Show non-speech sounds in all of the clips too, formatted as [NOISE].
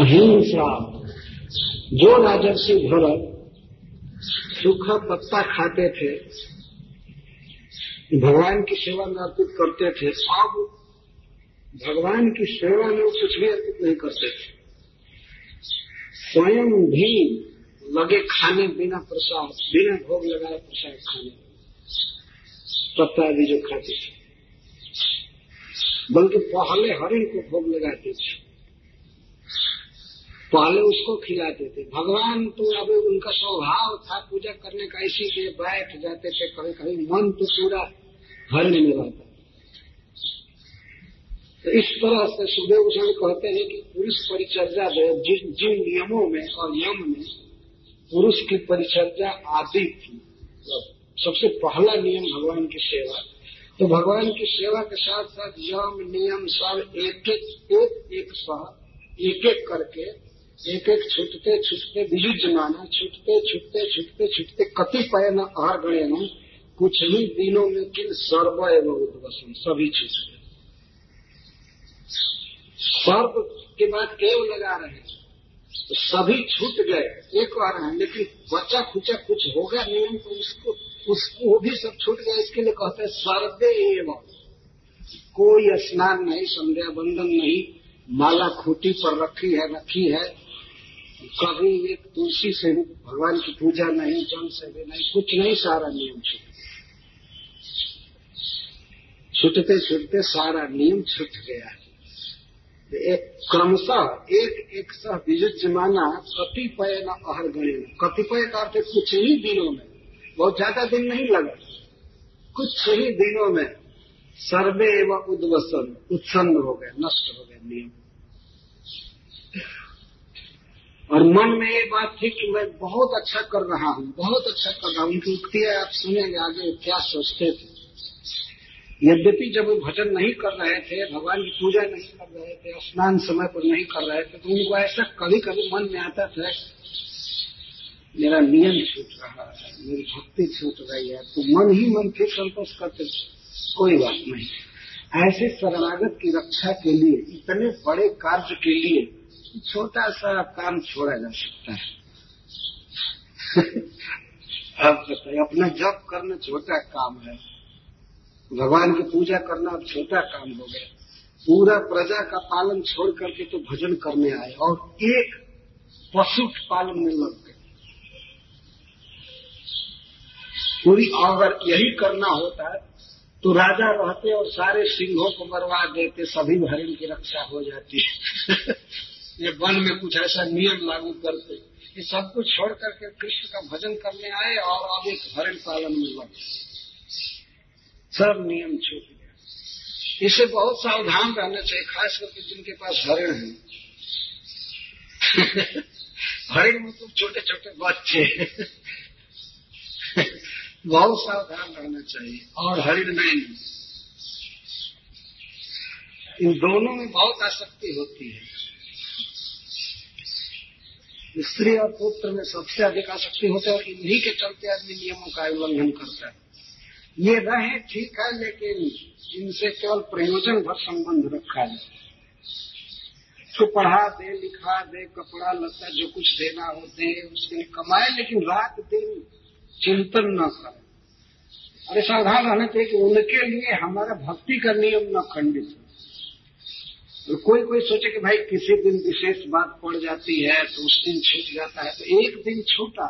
अहिंसा। जो राजर्षि भरत सूखा पत्ता खाते थे, भगवान की सेवा में अर्पित करते थे, अब भगवान की सेवा में कुछ भी अर्पित नहीं करते थे। स्वयं भी लगे खाने बिना प्रसाद, बिना भोग लगाए प्रसाद खाने। पत्ता भी जो खाते थे। बल्कि पहले हरिण को भोग लगाते थे। पहले उसको खिलाते थे। भगवान तो अब उनका स्वभाव था पूजा करने का, इसीलिए बैठ जाते थे। कभी कभी मन तो पूरा हरिण में रहता तो इस तरह से सुखदेव गोस्वामी कहते हैं कि पुरुष परिचर्या जो जिन जिन नियमों में और यम में पुरुष की परिचर्या आदि थी सबसे पहला नियम भगवान की सेवा। तो भगवान की सेवा के साथ साथ यम, नियम सब एक एक एक एक एक करके एक एक छूटते छूटते वियुज माना छूटते, छुटते छुटते, छूटते, कतिपय न अहर गणे कुछ ही दिनों में किन सर्व एवं उद्वसन सभी छूट गए। सर्व के बाद केव लगा रहे हैं। तो सभी छूट गए, एक बार हैं, लेकिन बच्चा खुचा कुछ होगा नियम तो उसको उसको वो भी सब छूट गया इसके लिए कहते हैं सर्वे एवं। कोई स्नान नहीं, संध्या बंधन नहीं, माला खूटी पर रखी है रखी है कभी एक तुलसी से भगवान की पूजा नहीं, जल से नहीं, कुछ नहीं, सारा नियम छूट छूटते छूटते सारा नियम छूट गया। एक क्रमशः, एक एक सह विजुज माना कतिपय न अहर गणे कतिपय का अर्थ कुछ ही दिनों में। बहुत ज़्यादा दिन नहीं लगा। कुछ ही दिनों में सर्वे एवं उद्वसन, उत्सन्न हो गए नष्ट हो गए नियम। और मन में ये बात थी कि मैं बहुत अच्छा कर रहा हूँ, बहुत अच्छा कर रहा हूँ। उनकी उक्तियाँ आप सुनेंगे आगे क्या सोचते थे। यद्यपि जब वो भजन नहीं कर रहे थे, भगवान की पूजा नहीं कर रहे थे, स्नान समय पर नहीं कर रहे थे तो उनको ऐसा कभी कभी मन में आता था, मेरा नियम छूट रहा है, मेरी भक्ति छूट रही है तो मन ही मन फिर संतोष करते कोई बात नहीं। ऐसे शरणागत की रक्षा के लिए, इतने बड़े कार्य के लिए छोटा सा काम छोड़ा जा सकता है। [LAUGHS] अब बताइए, अपना जप करना छोटा काम है। भगवान की पूजा करना अब छोटा काम हो गया। पूरा प्रजा का पालन छोड़ करके तो भजन करने आए और एक पशु पालन में लग गए। पूरी अगर यही करना होता तो राजा रहते और सारे सिंहों को मरवा देते, सभी हरिण की रक्षा हो जाती। [LAUGHS] ये वन में कुछ ऐसा नियम लागू करते ये सब कुछ छोड़ करके कृष्ण का भजन करने आए और अब एक हरिण पालन में लगे। सब नियम छूट गया इसे बहुत सावधान रहना चाहिए, खास करके जिनके पास हरिण है। [LAUGHS] हरिण मतलब छोटे छोटे बच्चे [LAUGHS] बहुत सावधान रहना चाहिए और हरिण नहीं। इन दोनों में बहुत आसक्ति होती है। स्त्री और पुत्र में सबसे अधिक आसक्ति होता है और इन्हीं के चलते आदमी नियमों का उल्लंघन करता है। ये रहे ठीक है, लेकिन इनसे केवल प्रयोजन भर संबंध रखा जाए उसको पढ़ा दे, लिखा दे, कपड़ा लत्ता जो कुछ देना हो दे, उसके लिए कमाए, लेकिन रात दिन चिंतन न करे। अरे सावधान रहना चाहिए कि उनके लिए हमारा भक्ति का नियम न खंडित हो। तो कोई कोई सोचे कि भाई किसी दिन विशेष बात पड़ जाती है तो उस दिन छूट जाता है। तो एक दिन छूटा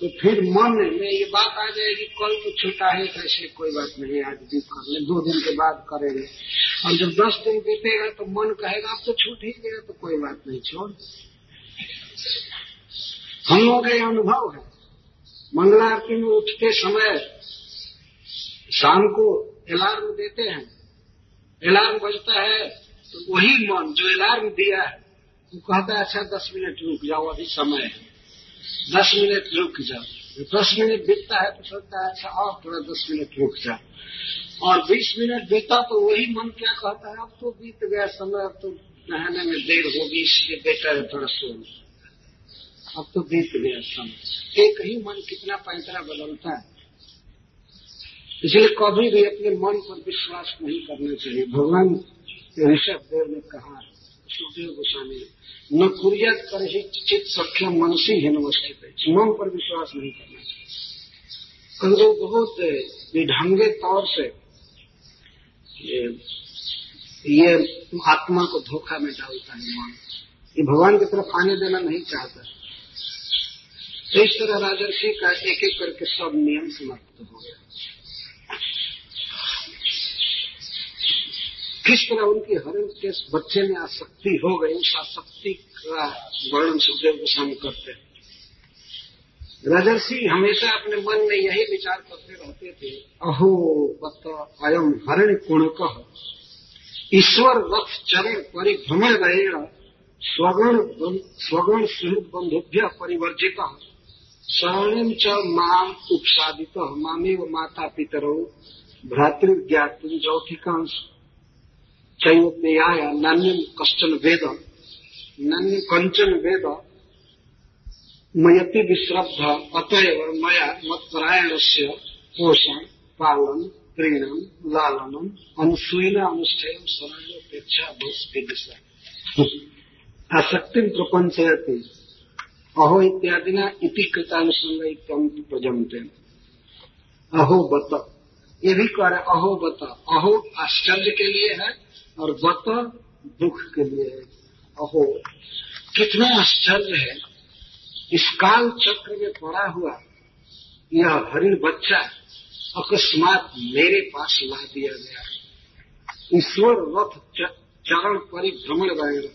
तो फिर मन में ये बात आ जाएगी कल तो छूटा है तो ऐसे कोई बात नहीं, आज भी कर ले, दो दिन के बाद करेंगे। और जब दस दिन बीतेगा तो मन कहेगा, अब तो छूट ही गया तो कोई बात नहीं, छोड़ हम लोगों का ये अनुभव है मंगला आरती में उठते समय शाम को अलार्म देते हैं। अलार्म बजता है तो वही मन जो अलार्म दिया है, वो कहता है अच्छा दस मिनट रुक जाओ, अभी समय है। दस मिनट रुक जाओ। दस मिनट बीतता है तो सोचता है अच्छा और थोड़ा दस मिनट रुक जाओ। और बीस मिनट बीता तो वही मन क्या कहता है, अब तो बीत गया समय, अब तो नहाने में देर होगी, इसलिए बेटर है, थोड़ा सो। अब तो बीत गया समय। एक ही मन कितना पैंतरा बदलता है। इसलिए कभी भी अपने मन पर विश्वास नहीं करना चाहिए। भगवान ऋषभ देव ने कहा सुखदेव गोस्वामी न कुरियत कर ही चित सख्य मनसी ही नवस्थित है। मन पर विश्वास नहीं करना चाहिए। बहुत विढंगे तौर से ये, ये आत्मा को धोखा में डालता है मन ये भगवान की तरफ़ आने देना नहीं चाहता। तो इस तरह राजर्षि का एक एक करके सब नियम समाप्त हो गया। किस तरह उनकी हरण के बच्चे में आसक्ति हो गई, उस आसक्ति का वर्णन सुखदेव गोस्वामी करते हैं। राजर्षि हमेशा अपने मन में यही विचार करते रहते थे, अहो, बत अयम हरण कुणक ईश्वर रथ चरण परिभ्रमण रहेगा स्वगण स्वगण सुहृद बंधुभ्य परिवर्जित। शरणिम च माम उपसादित, मामेव माता पितरो भ्रातृज्ञातुम चौथिकांश चैवज्ञाय नान्यम कश्चन वेद। नान्य कंचन वेद। मयति विश्रद्ध अतएव मया मत्परायण से पोषण, पालन प्रीणम लालनम अनुसूयन अनुष्ठेय शरणापेक्षा आसक्ति प्रपंचयति अहो इत्यादि न इति कृतानुसंग प्रजमते अहो बत। ये भी कह रहे अहो बत। अहो आश्चर्य के लिए है और बत दुख के लिए है। अहो, कितना आश्चर्य है। इस काल चक्र में पड़ा हुआ यह हरिण बच्चा अकस्मात मेरे पास ला दिया गया। ईश्वर रथ चरण परिभ्रमण रहेगा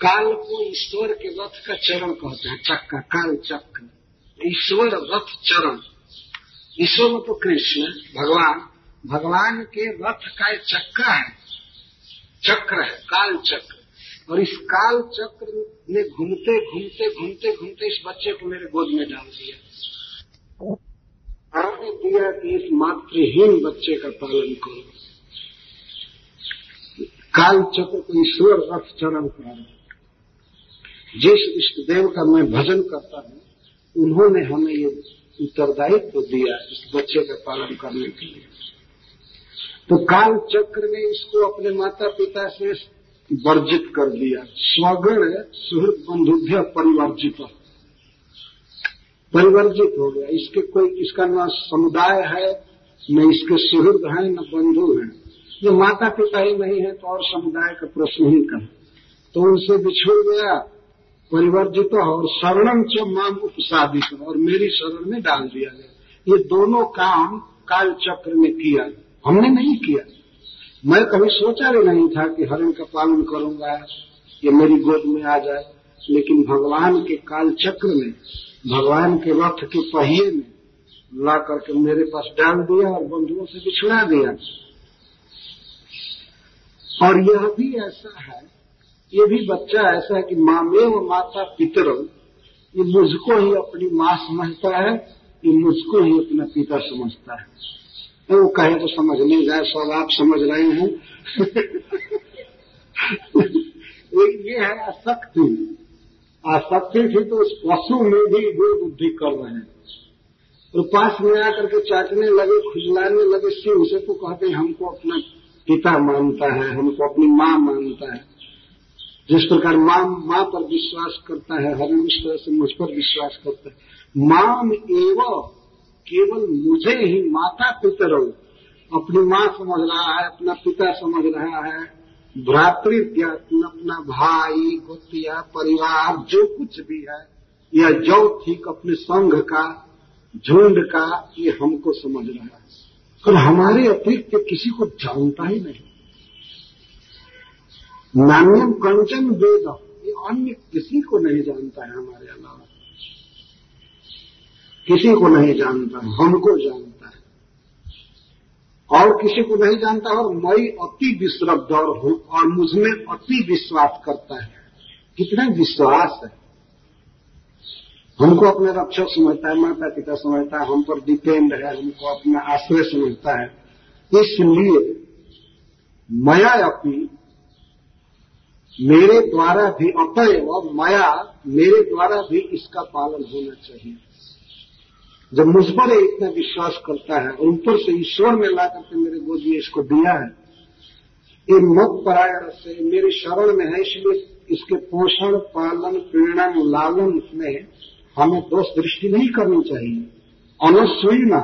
काल को ईश्वर के रथ का चरण कहते हैं चक्का काल चक्र। ईश्वर रथ चरण। ईश्वर तो कृष्ण, भगवान। भगवान के रथ का चक्का है। चक्र है, काल चक्र। और इस काल चक्र ने घूमते घूमते घूमते घूमते इस बच्चे को मेरे गोद में डाल दिया। आपने दिया कि इस मातृहीन बच्चे का पालन करो। काल चक्र को ईश्वर रथ चरण करा जिस इष्ट देव का मैं भजन करता हूँ, उन्होंने हमें ये उत्तरदायित्व दिया इस बच्चे का पालन करने के लिए। तो काल चक्र ने इसको अपने माता पिता से वर्जित कर दिया। स्वगण सुहृद बंधुभ्य परिवर्जित। परिवर्जित हो गया। इसके कोई, इसका न समुदाय है, न इसके सुहृद है, न बंधु है। ये माता पिता ही नहीं है तो और समुदाय का प्रश्न ही कर। तो उनसे बिछुड़ गया, परिवर्जित और शरणम च माम उपसादित और मेरी शरण में डाल दिया गया। ये दोनों काम काल चक्र में किया। हमने नहीं किया। मैं कभी सोचा भी नहीं था कि हरण का पालन करूँगा, ये मेरी गोद में आ जाए। लेकिन भगवान के काल चक्र में, भगवान के रथ के पहिए में ला करके मेरे पास डाल दिया और बंधुओं से बिछड़ा दिया। और यह भी ऐसा है, ये भी बच्चा ऐसा है कि मामे मामेव माता पितर, ये मुझको ही अपनी माँ समझता है, ये मुझको ही अपना पिता समझता है। वो कहे तो समझ नहीं जाए, सब आप समझ रहे हैं। [LAUGHS] ये है, आसक्ति। आसक्ति थी तो उस पशु में भी वो बुद्धि कर रहे हैं। तो पास में आकर के चाटने लगे, खुजलाने लगे, सिंह से तो कहते हैं, हमको अपना पिता मानता है, हमको अपनी माँ मानता है। जिस प्रकार माँ माँ पर विश्वास करता है, हर इस तरह से मुझ पर विश्वास करता है। माम एवं केवल मुझे ही माता पितर अपनी माँ समझ रहा है, अपना पिता समझ रहा है। भ्रातृत्व अपना भाई, गोतिया, परिवार, जो कुछ भी है, या जो ठीक अपने संघ का, झुंड का, ये हमको समझ रहा है। और हमारे अतिरिक्त किसी को जानता ही नहीं। नान्यम कंचन वेद ये अन्य किसी को नहीं जानता है हमारे अलावा। किसी को नहीं जानता, हमको जानता है। और किसी को नहीं जानता और मई अति विश्रब्ध और और मुझमें अति विश्वास करता है। कितना विश्वास है। हमको अपने रक्षक समझता है, माता पिता समझता है, हम पर डिपेंड है, हमको अपना आश्रय समझता है। इसलिए मया अपनी मेरे द्वारा भी अतएव माया मेरे द्वारा भी इसका पालन होना चाहिए। जब मुझ पर इतना विश्वास करता है और ऊपर से ईश्वर में ला करके मेरे गोद में इसको दिया है। ये मत पराय से मेरे शरण में है, इसलिए इसके पोषण, पालन, प्रेरण, लालन में हमें दोष दृष्टि नहीं करनी चाहिए। अनुस्वीना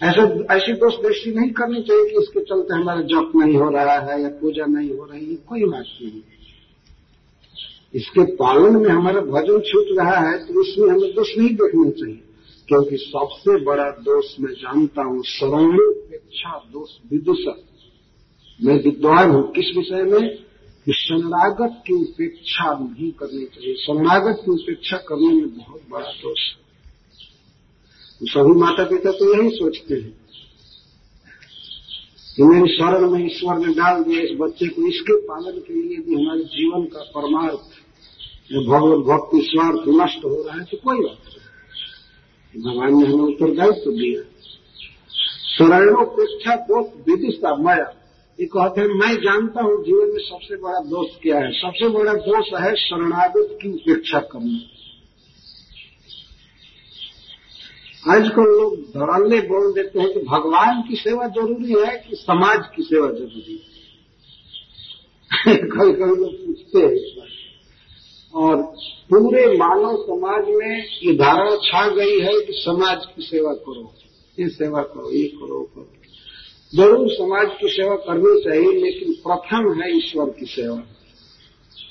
ऐसे, ऐसी दोष दृष्टि नहीं करनी चाहिए कि इसके चलते हमारा जप नहीं हो रहा है या पूजा नहीं हो रही है, कोई बात नहीं। इसके पालन में हमारा भजन छूट रहा है तो इसमें हमें दोष नहीं देखना चाहिए। क्योंकि सबसे बड़ा दोष मैं जानता हूँ सर्वेक्षा दोष विदुषा मैं विद्वान हूँ किस विषय में? कि शरणागत की उपेक्षा नहीं करनी चाहिए। शरणागत की उपेक्षा करने में बहुत बड़ा दोष है। सभी माता पिता तो यही सोचते हैं कि मेरी शरण में ईश्वर ने डाल दिया इस बच्चे को। इसके पालन के लिए भी हमारे जीवन का परमार्थ भगवत भक्ति स्वार्थ नष्ट हो रहा है तो कोई बात नहीं। भगवान ने हमें उत्तरदायित्व तो दिया। शरणोपेक्षा दोष विदिशा माया। ये कहते हैं, मैं जानता हूँ जीवन में सबसे बड़ा दोष क्या है। सबसे बड़ा दोष है शरणागत की उपेक्षा करना। आजकल लोग धड़ल्ले बोल देते हैं कि भगवान की सेवा ज़रूरी है कि समाज की सेवा ज़रूरी है? [LAUGHS] कभी कभी लोग पूछते हैं और पूरे मानव समाज में ये धारणा छा गई है कि समाज की सेवा करो, ये सेवा करो, ये करो करो। ज़रूर समाज की सेवा करनी चाहिए, लेकिन प्रथम है ईश्वर की सेवा।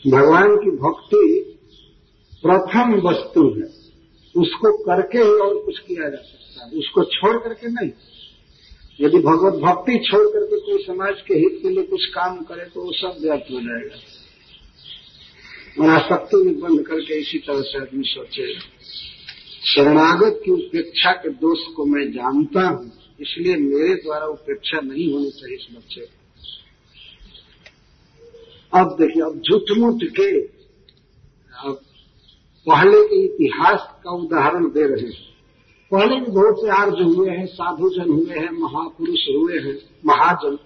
भगवान की भक्ति प्रथम वस्तु है। उसको करके ही और कुछ किया जा सकता है। उसको छोड़ करके नहीं। यदि भगवत भक्ति छोड़ करके कोई समाज के हित के लिए कुछ काम करे तो वो सब व्यर्थ हो जाएगा। आसक्ति में बंद करके इसी तरह से आदमी सोचे। शरणागत की उपेक्षा के दोष को मैं जानता हूँ, इसलिए मेरे द्वारा उपेक्षा नहीं होनी चाहिए इस बच्चे अब देखिए, अब झूठ के, अब पहले के इतिहास का उदाहरण दे रहे हैं। पहले भी बहुत से आर्ज हुए हैं, साधुजन हुए हैं, महापुरुष हुए हैं, महाजन,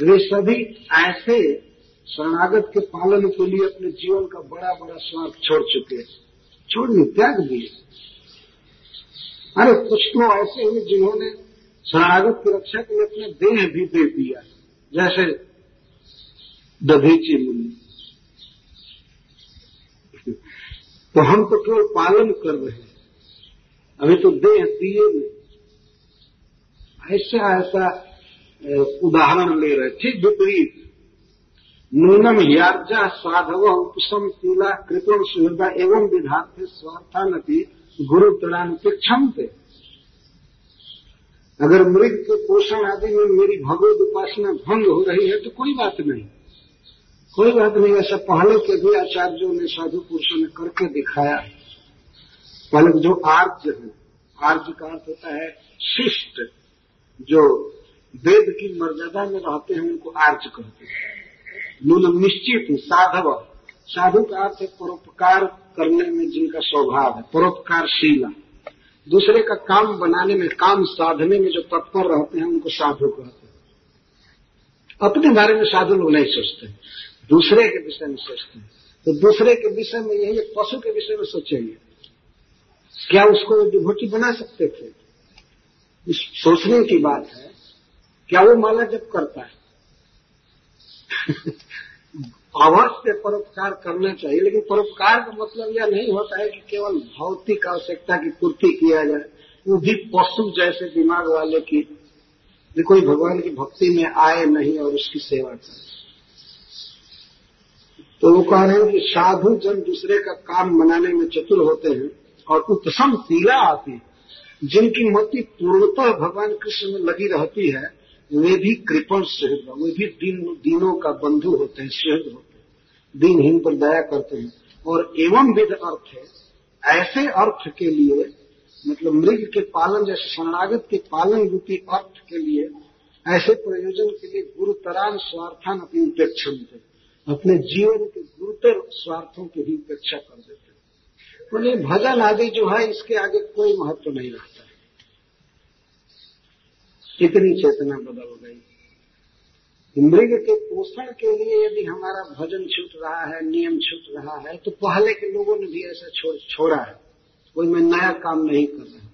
वे सभी ऐसे शरणागत के पालन के लिए अपने जीवन का बड़ा बड़ा स्वार्थ छोड़ चुके छोड़ नहीं, त्याग दिए। अरे, कुछ तो ऐसे हैं जिन्होंने शरणागत की रक्षा के लिए अपने देह भी दे दिया जैसे दधीची मुनि। तो हम तो केवल पालन कर रहे हैं। अभी तो देह दिए नहीं। ऐसा ऐसा उदाहरण ले रहे ठीक विपरीत। नूनम यार्जा साधव उपसम शीला कृपण सुहृदा एवं विधार्थ स्वार्थानपि गुरु तड़ानुपेक्षम थे अगर मृग के पोषण आदि में मेरी भगवत उपासना भंग हो रही है तो कोई बात नहीं। कोई बात नहीं, ऐसा पहले के भी आचार्यों ने साधु पुरुषों ने करके दिखाया। पहले जो आर्ज है, आर्ज का अर्थ होता है शिष्ट, जो वेद की मर्यादा में रहते हैं, उनको आर्ज कहते हैं। नून निश्चित साधव। साधु का अर्थ है परोपकार करने में जिनका स्वभाव है, परोपकारशीला। दूसरे का काम बनाने में, काम साधने में जो तत्पर रहते हैं, उनको साधु कहते हैं। अपने बारे में साधु लोग नहीं सोचते। दूसरे के विषय में सोचते हैं। तो दूसरे के विषय में यही पशु के विषय में सोचेंगे। क्या उसको डिभोटी बना सकते थे? इस सोचने की बात है। क्या वो माला जब करता है? [LAUGHS] अवश्य परोपकार करना चाहिए, लेकिन परोपकार का मतलब यह नहीं होता है कि केवल भौतिक आवश्यकता की पूर्ति किया जाए। वो भी पशु जैसे दिमाग वाले की कोई भगवान की भक्ति में आए नहीं और उसकी सेवा करे। तो वो कह रहे हैं कि साधु जन दूसरे का काम बनाने में चतुर होते हैं और उत्तम शीला आती है। जिनकी मति पूर्णतः भगवान कृष्ण में लगी रहती है वे भी कृपण सहृद वे भी दीन, दीनों का बंधु होते हैं सहृद होते हैं। दीनहीन पर दया करते हैं। और एवं विध अर्थ है, ऐसे अर्थ के लिए मतलब मृग के पालन जैसे शरणागत के पालन रूपी अर्थ के लिए, ऐसे प्रयोजन के लिए गुरुतरान स्वार्थान अपनी उपेक्षण अपने जीवन के गुरुतर स्वार्थों की भी उपेक्षा कर देते बोले, भजन आदि जो है, इसके आगे कोई महत्व नहीं रखता है इतनी चेतना बदल गई। मृग के पोषण के लिए यदि हमारा भजन छूट रहा है नियम छूट रहा है तो पहले के लोगों ने भी ऐसा छो, छोड़ा है। कोई मैं नया काम नहीं कर रहा।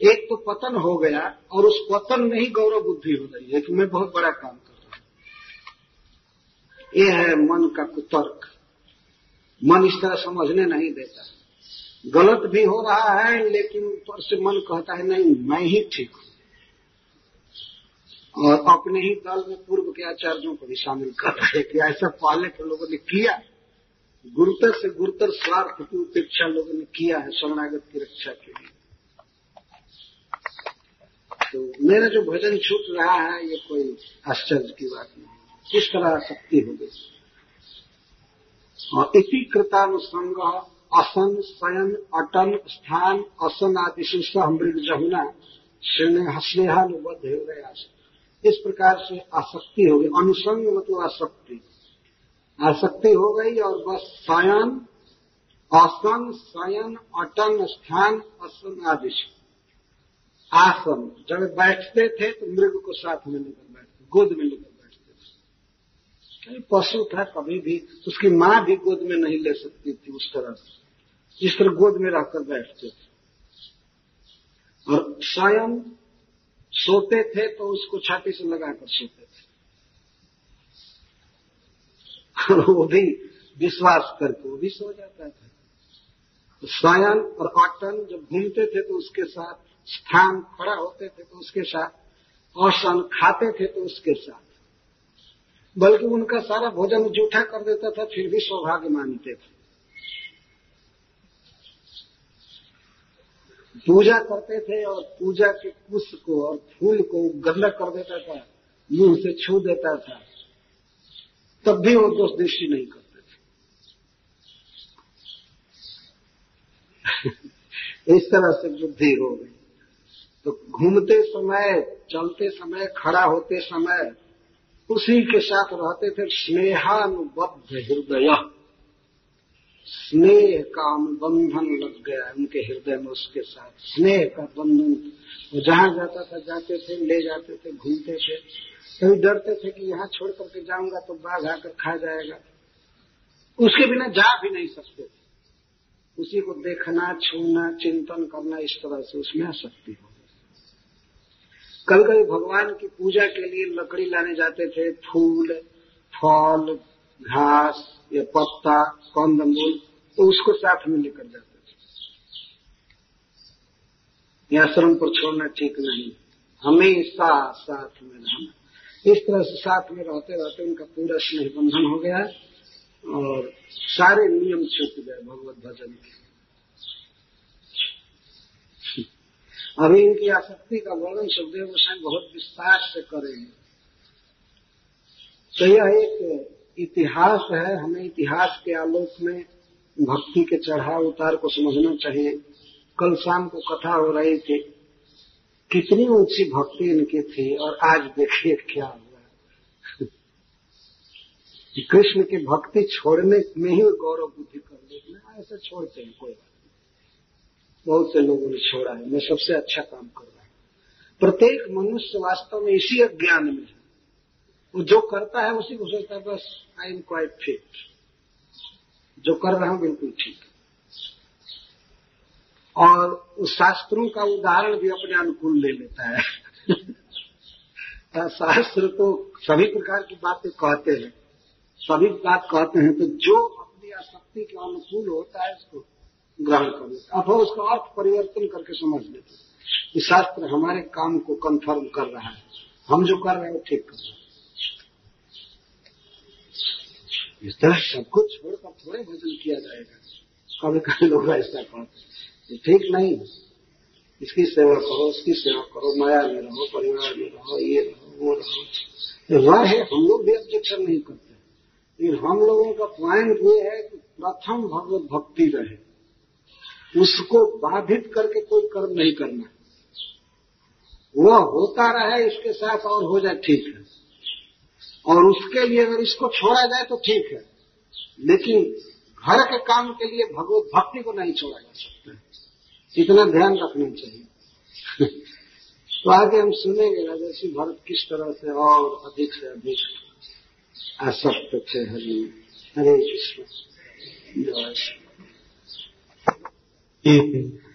एक तो पतन हो गया और उस पतन में ही गौरव बुद्धि हो गई है कि मैं बहुत बड़ा काम कर रहा हूँ। ये है मन का कुतर्क मन इस तरह समझने नहीं देता। गलत भी हो रहा है लेकिन ऊपर से मन कहता है नहीं मैं ही ठीक हूँ। और अपने ही दल में पूर्व के आचार्यों को भी शामिल कर रहे कि ऐसा पहले के लोगों ने किया गुरुतर से गुरुतर स्वार्थ की उपेक्षा लोगों ने किया है शरणागत की रक्षा के लिए। तो मेरा जो भजन छूट रहा है, ये कोई आश्चर्य की बात नहीं किस तरह शक्ति हो गई और इति कृतानुसंग असन शयन, अटन, स्थान असन आदि सह मृग जमुना स्नेहानुबद्ध गया इस प्रकार से आसक्ति हो गई अनुसंग मतलब आसक्ति। आसक्ति हो गई और बस शयन आसन शयन अटन, स्थान असन आदि आसन, जब बैठते थे तो मृग को साथ में लेकर बैठते गोद में लेकर बैठते थे। पशु था कभी भी, उसकी माँ भी गोद में नहीं ले सकती थी उस तरह से। जिस तरह गोद में रहकर बैठते थे। और स्वयं सोते थे तो उसको छाती से लगाकर सोते थे। [LAUGHS] वो भी विश्वास करके वो भी सो जाता था। तो और अटन जब घूमते थे तो उसके साथ स्थान खड़ा होते थे तो उसके साथ, औसन खाते थे तो उसके साथ। बल्कि उनका सारा भोजन जूठा कर देता था, फिर भी सौभाग्य मानते थे। पूजा करते थे और पूजा के कुश को और फूल को गंदा कर देता था, मुँह से छू देता था। तब भी वो दोष दृष्टि नहीं करते थे। [LAUGHS] इस तरह से बुद्धि हो गई। तो घूमते समय, चलते समय, खड़ा होते समय उसी के साथ रहते थे स्नेहानुबद्ध हृदय। स्नेह का अनुबंधन लग गया उनके हृदय में उसके साथ। स्नेह का बंधन। वो जहाँ जाता था, जाते थे, ले जाते थे, घूमते थे। कभी डरते थे कि यहाँ छोड़ करके जाऊँगा तो बाघ आकर खा जाएगा। उसके बिना जा भी नहीं सकते थे। उसी को देखना, छूना, चिंतन करना, इस तरह से उसमें आसक्ति हो कभी कभी भगवान की पूजा के लिए लकड़ी लाने जाते थे, फूल, फल घास या पत्ता कंदमूल तो उसको साथ में लेकर जाते थे। आश्रम पर छोड़ना ठीक नहीं। हमेशा साथ में रहना। इस तरह से साथ में रहते रहते उनका पूरा स्नेह बंधन हो गया और सारे नियम छूट गए भगवत भजन के। अभी इनकी आसक्ति का वर्णन सुखदेव गोस्वामी बहुत विस्तार से करेंगे। तो यह एक इतिहास है, हमें इतिहास के आलोक में भक्ति के चढ़ाव उतार को समझना चाहिए। कल शाम को कथा हो रही थी, कितनी ऊँची भक्ति इनकी थी और आज देखिए क्या हुआ कृष्ण की भक्ति छोड़ने में ही गौरव बुद्धि कर लेते ऐसे छोड़ते हैं, कोई बात नहीं। बहुत से लोगों ने छोड़ा है, मैं सबसे अच्छा काम कर रहा हूँ। प्रत्येक मनुष्य वास्तव में इसी अज्ञान में है। जो करता है, उसी को सोचता है, बस आई एम क्वाइट फिट जो कर रहा हूँ, बिल्कुल ठीक और उस शास्त्रों का उदाहरण भी अपने अनुकूल ले लेता है। [LAUGHS] शास्त्र तो सभी प्रकार की बातें कहते हैं। सभी बात कहते हैं तो जो अपनी आसक्ति के अनुकूल होता है, उसको ग्रहण कर लेते अथवा उसका अर्थ परिवर्तन करके समझ लेते कि शास्त्र हमारे काम को कंफर्म कर रहा है। हम जो कर रहे हैं, वो ठीक कर रहे हैं। इस तरह सब कुछ छोड़कर थोड़े भजन किया जाएगा। कभी कभी लोग ऐसा कहते ठीक नहीं इसकी सेवा करो उसकी सेवा करो माया में रहो परिवार में रहो ये रहो वो रहो। रहे हम लोग भी ऑब्जेक्शन नहीं करते। लेकिन हम लोगों का पॉइंट ये है कि प्रथम भगवत भक्ति रहे। उसको बाधित करके कोई कर्म नहीं करना। वह होता रहे इसके साथ और हो जाए ठीक है। और उसके लिए अगर इसको छोड़ा जाए तो ठीक है। लेकिन घर के काम के लिए भगवत भक्ति को नहीं छोड़ा जा सकता इतना ध्यान रखना चाहिए। [LAUGHS] तो आगे हम सुनेंगे राजर्षि भरत किस तरह से और अधिक से अधिक आसक्त थे हरि। हरे कृष्ण। जय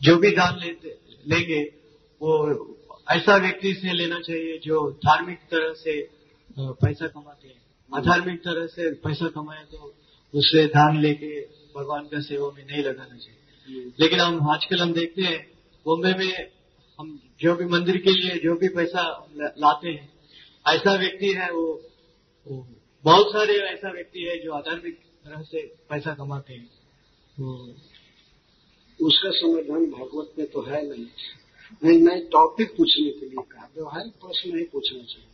जो भी दान लेते लेंगे वो ऐसा व्यक्ति से लेना चाहिए जो धार्मिक तरह से पैसा कमाते हैं। अधार्मिक तरह से पैसा कमाए तो उससे दान लेके भगवान का सेवा में नहीं लगाना चाहिए। लेकिन हम आजकल हम देखते हैं बॉम्बे में हम जो भी मंदिर के लिए जो भी पैसा लाते हैं ऐसा व्यक्ति है वो, वो बहुत सारे ऐसा व्यक्ति है जो आधार्मिक तरह से पैसा कमाते हैं। उसका समाधान भागवत में तो है नहीं। नहीं, मैं टॉपिक पूछने के लिए कहा, व्यवहारिक प्रश्न नहीं पूछना चाहिए।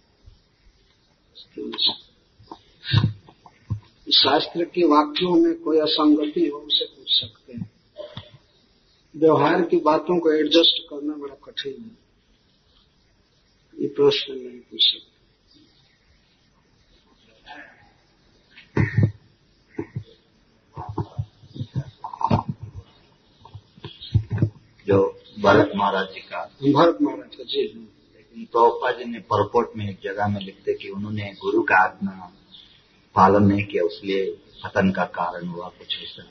शास्त्र के वाक्यों में कोई असंगति हो, उसे पूछ सकते हैं। व्यवहार की बातों को एडजस्ट करना बड़ा कठिन है। ये प्रश्न नहीं पूछ सकते। जो भरत महाराज जी का। भरत महाराज का जी। लेकिन प्रभुपा जी ने परपोर्ट में एक जगह में लिखते कि उन्होंने गुरु का आज्ञा पालन नहीं किया उसलिए पतन का कारण हुआ कुछ ऐसा।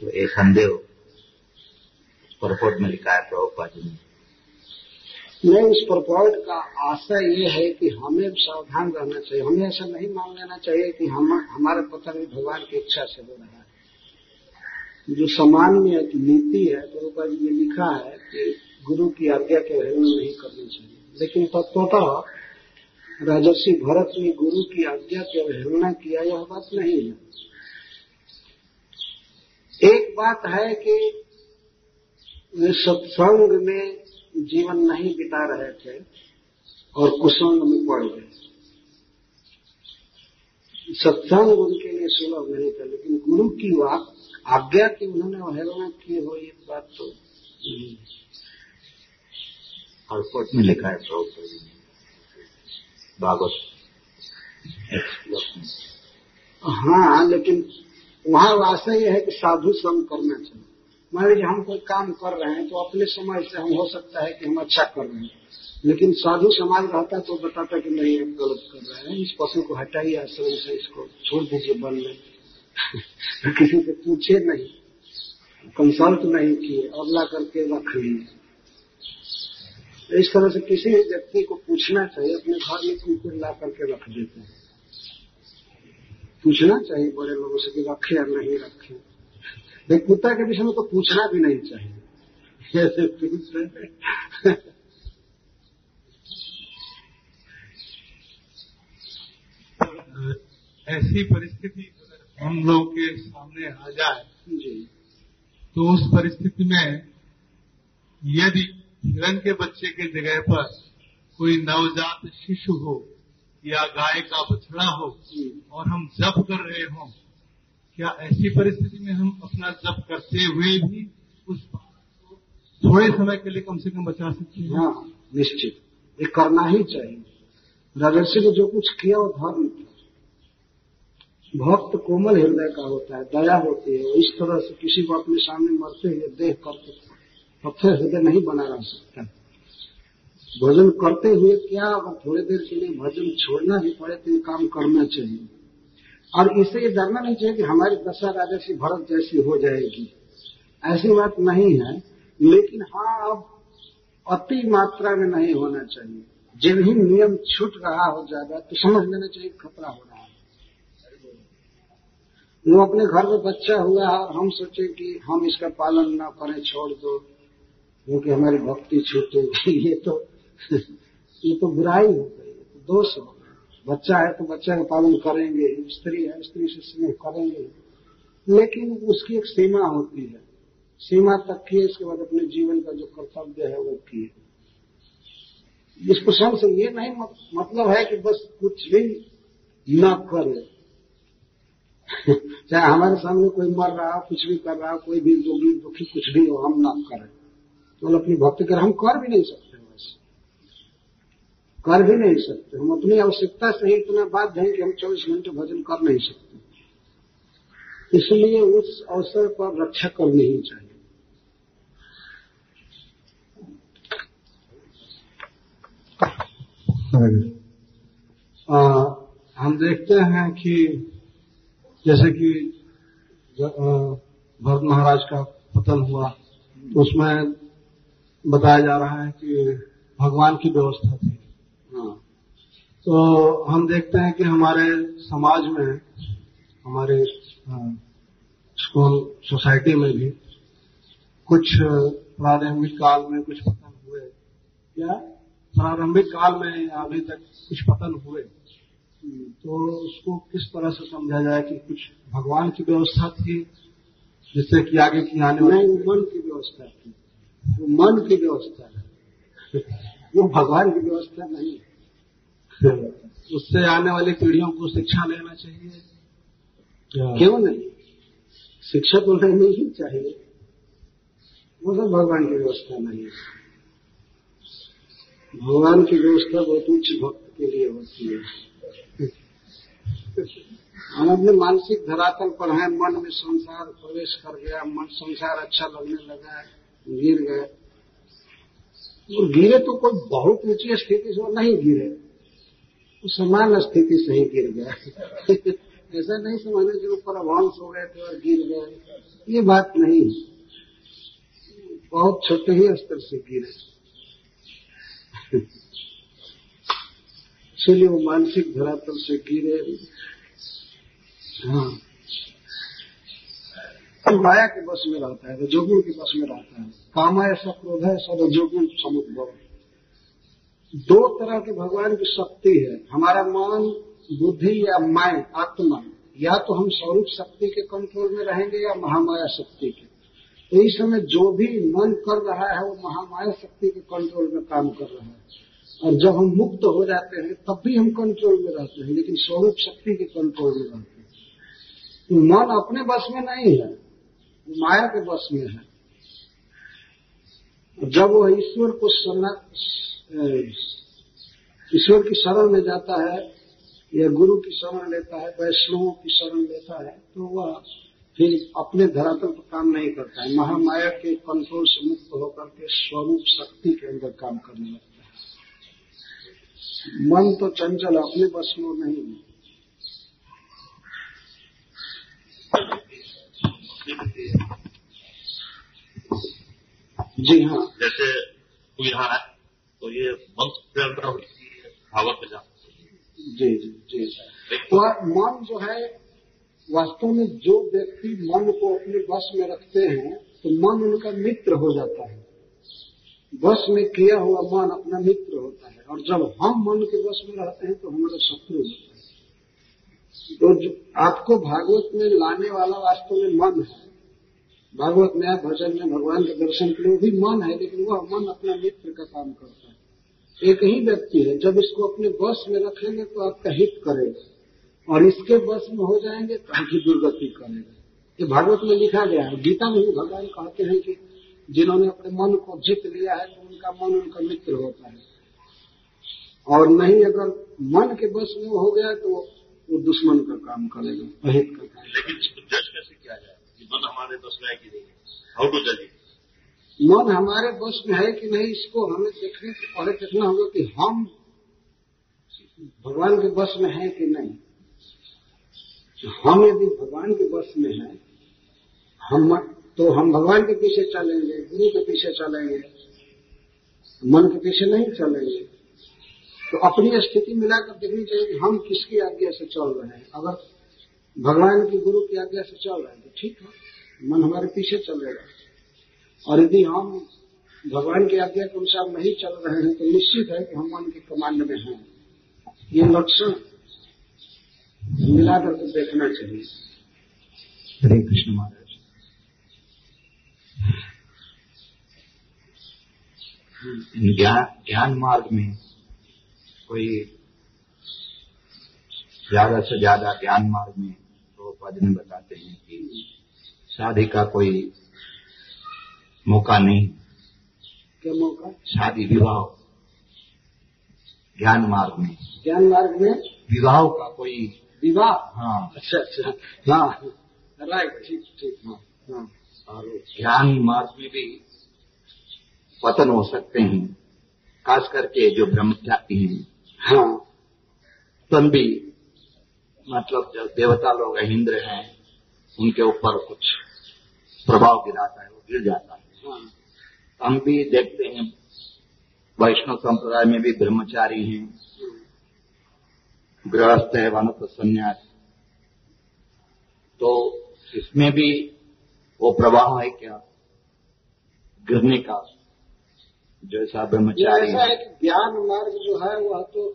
तो ये संदेह परपोर्ट में लिखा है प्रभुपा जी ने। नहीं उस प्रपोर्ट का आशय ये है कि हमें सावधान रहना चाहिए। हमें ऐसा नहीं मान लेना चाहिए कि हम हमारा पतन भगवान की इच्छा से हो रहा है। जो सामान्य नीति है प्रभुपा जी ने लिखा है कि गुरु की आज्ञा के अवहेलना नहीं करनी चाहिए। लेकिन तत्वतः राजर्षि भरत ने गुरु की आज्ञा की अवहेलना किया, यह बात नहीं है। एक बात है कि वे सत्संग में जीवन नहीं बिता रहे थे और कुसंग में पड़ गए। सत्संग उनके लिए सुलभ नहीं था, लेकिन गुरु की वाक आज्ञा की उन्होंने अवहेलना की हो ये बात तो नहीं और कोर्ट में लिखा है प्रभु भागवत हाँ लेकिन वहाँ वास्तव यह है कि साधु श्रम करना चाहिए। मान लीजिए हम कोई काम कर रहे हैं तो अपने समय से हम हो सकता है कि हम अच्छा कर रहे हैं। लेकिन साधु समाज रहता तो बताता कि नहीं आप गलत कर रहे हैं इस पशु को हटाइए आश्रम से इसको छोड़ दीजिए बन में [LAUGHS] किसी से पूछे नहीं। कंसल्ट नहीं किए, अगला करके रख लिए। इस तरह से किसी व्यक्ति को पूछना चाहिए, अपने घर में कुकुर ला करके रख देते हैं। पूछना चाहिए, बड़े लोगों से कि रखे या नहीं रखे। एक कुत्ता के विषय में तो पूछना भी नहीं चाहिए। ऐसे पूछ [LAUGHS] ऐसी परिस्थिति हम लोग के सामने आ जाए। तो उस परिस्थिति में यदि हिरण के बच्चे के जगह पर कोई नवजात शिशु हो या गाय का बछड़ा हो और हम जप कर रहे हों, क्या ऐसी परिस्थिति में हम अपना जप करते हुए भी उस थोड़े समय के लिए कम से कम बचा सकते हैं? हाँ निश्चित। ये करना ही चाहिए। राजर्षि ने जो कुछ किया वो धर्म था भक्त कोमल हृदय का होता है, दया होती है इस तरह से किसी को अपने सामने मरते हुए देख करके पत्थर हृदय नहीं बना रह सकता। भोजन करते हुए क्या अगर थोड़ी देर के लिए भोजन छोड़ना भी पड़े तो ये काम करना चाहिए। और इससे ये डरना नहीं चाहिए कि हमारी दशा राजर्षि भरत जैसी हो जाएगी। ऐसी बात नहीं है, लेकिन हाँ अब अति मात्रा में नहीं होना चाहिए। जब ही नियम छूट रहा हो ज़्यादा तो समझ लेना चाहिए खतरा हो रहा है। वो अपने घर में बच्चा हुआ है और हम सोचे कि हम इसका पालन ना करें, छोड़ दो, क्योंकि हमारी भक्ति छूटेगी ये तो [LAUGHS] ये तो बुराई हो गई तो दोष हो गया। बच्चा है तो बच्चा का पालन करेंगे, स्त्री है, स्त्री से स्नेह करेंगे। लेकिन उसकी एक सीमा होती है। सीमा तक की इसके बाद अपने जीवन का जो कर्तव्य है, वो किए इस प्रसंग से ये नहीं मतलब है कि बस कुछ भी न करे। [LAUGHS] चाहे हमारे सामने कोई मर रहा हो कुछ भी कर रहा हो कोई भी रोगी दुखी कुछ भी हो हम ना करें। तो अपनी भक्ति कर हम कर भी नहीं सकते वैसे। कर भी नहीं सकते। हम अपनी आवश्यकता से ही इतना बाध्य हैं कि हम चौबीस घंटे भजन कर नहीं सकते। इसलिए उस अवसर पर रक्षा करनी ही चाहिए। आ, हम देखते हैं कि जैसे कि भरत महाराज का पतन हुआ तो उसमें बताया जा रहा है कि भगवान की व्यवस्था थी। हाँ। तो हम देखते हैं कि हमारे समाज में, हमारे स्कूल, सोसाइटी में भी कुछ प्रारंभिक काल में कुछ पतन हुए। या प्रारंभिक काल में अभी तक कुछ पतन हुए। तो उसको किस तरह से समझा जाए कि कुछ भगवान की व्यवस्था थी जिससे कि आगे की आने नहीं वाली मन की व्यवस्था थी। वो मन की व्यवस्था है। वो भगवान की व्यवस्था नहीं है। उससे आने वाली पीढ़ियों को शिक्षा लेना चाहिए। क्यों? नहीं? शिक्षा तो लेनी ही चाहिए। वो सब भगवान की व्यवस्था नहीं है। भगवान की व्यवस्था बहुत उच्च भक्त के लिए होती है। हम अपने मानसिक धरातल पर हैं। मन में संसार प्रवेश कर गया। मन संसार अच्छा लगने लगा गिर गए और गिरे तो कोई बहुत ऊँची स्थिति से नहीं गिरे। वो समान स्थिति से ही गिर गया। [LAUGHS] ऐसा नहीं समझना कि ऊपर अभांस हो गए थे और गिर गए। ये बात नहीं बहुत छोटे ही स्तर से गिरे। [LAUGHS] इसलिए वो मानसिक धरातल से गिरे। हाँ। तो माया के बस में रहता है रजोगुण के बस में रहता है। कामा ऐसा क्रोध है, सब रजोगुण समुद्भव दो तरह के भगवान की शक्ति है। हमारा मन, बुद्धि या मैं आत्मा, या तो हम स्वरूप शक्ति के कंट्रोल में रहेंगे या महामाया शक्ति के। तो इस समय जो भी मन कर रहा है, वो महामाया शक्ति के कंट्रोल में काम कर रहा है। और जब हम मुक्त हो जाते हैं, तब भी हम कंट्रोल में रहते हैं, लेकिन स्वरूप शक्ति के कंट्रोल में रहते हैं। तो मन अपने बस में नहीं है माया के बस में है। जब वो ईश्वर को ईश्वर की शरण में जाता है, या गुरु की शरण लेता है, वैष्णवों की शरण लेता है तो वह फिर अपने धरातल पर काम नहीं करता है। महामाया के कंट्रोल से मुक्त होकर के स्वरूप शक्ति के अंदर काम करने लगता है। मन तो चंचल अपने बस में नहीं है। जी हाँ। जैसे कोई यहाँ है तो ये मंत्र होती है भावक में जाना। जी जी जी। तो मन जो है वास्तव में जो व्यक्ति मन को अपने बस में रखते हैं तो मन उनका मित्र हो जाता है। बस में किया हुआ मन अपना मित्र होता है। और जब हम मन के बस में रहते हैं तो हमारा शत्रु होता है। तो आपको भागवत में लाने वाला वास्तव में मन है, भागवत में भजन में भगवान के दर्शन के लिए भी मन है, लेकिन वह मन अपना मित्र का काम करता है। एक ही व्यक्ति है, जब इसको अपने बस में रखेंगे तो आपका हित करेगा। और इसके बस में हो जाएँगे तो आपकी दुर्गति करेगा। ये भागवत में लिखा गया है, गीता में भी भगवान कहते हैं कि जिन्होंने अपने मन को जीत लिया है तो उनका मन उनका मित्र होता है। और नहीं अगर मन के बस में हो गया तो वो दुश्मन का काम करेगा अहित का काम लेकिन इसको जज कैसे किया जाए? कि मन हमारे बस में है कि नहीं? हाउ टू जज मन हमारे बस में है कि नहीं इसको हमें देखने से पहले देखना होगा कि हम भगवान के बस में है कि नहीं। हम यदि भगवान के बस में हैं हम तो हम भगवान के पीछे चलेंगे, गुरु के पीछे चलेंगे, मन के पीछे नहीं चलेंगे। तो अपनी स्थिति मिलाकर देखनी चाहिए कि हम किसकी आज्ञा से चल रहे हैं। अगर भगवान की गुरु की आज्ञा से चल रहे हैं तो ठीक है, मन हमारे पीछे चलेगा। और यदि हम भगवान की आज्ञा के अनुसार नहीं चल रहे हैं तो निश्चित है कि हम मन के कमांड में हैं। ये लक्षण मिलाकर करके देखना चाहिए। हरे कृष्ण महाराज। ज्ञान मार्ग में कोई ज़्यादा से ज़्यादा ज्ञान मार्ग में तो में बताते हैं कि शादी का कोई मौका नहीं। क्या मौका? शादी विवाह। ज्ञान मार्ग में। ज्ञान मार्ग में? विवाह का कोई विवाह? हाँ। अच्छा अच्छा। हाँ। राइट ठीक ठीक। हाँ हाँ। और ज्ञान मार्ग में भी पतन हो सकते हैं। खास करके जो ब्रह्मचारी हैं। हाँ। तन भी मतलब जो देवता लोग इंद्र हैं उनके ऊपर कुछ प्रभाव गिराता है वो गिर जाता है। हाँ। हम भी देखते हैं वैष्णव संप्रदाय में भी ब्रह्मचारी हैं। गृहस्थ है वानप्रस्थ संन्यास। तो इसमें भी वो प्रवाह है क्या? गिरने का। जैसा ब्रह्मचारी ऐसा है कि ज्ञान मार्ग जो है वह तो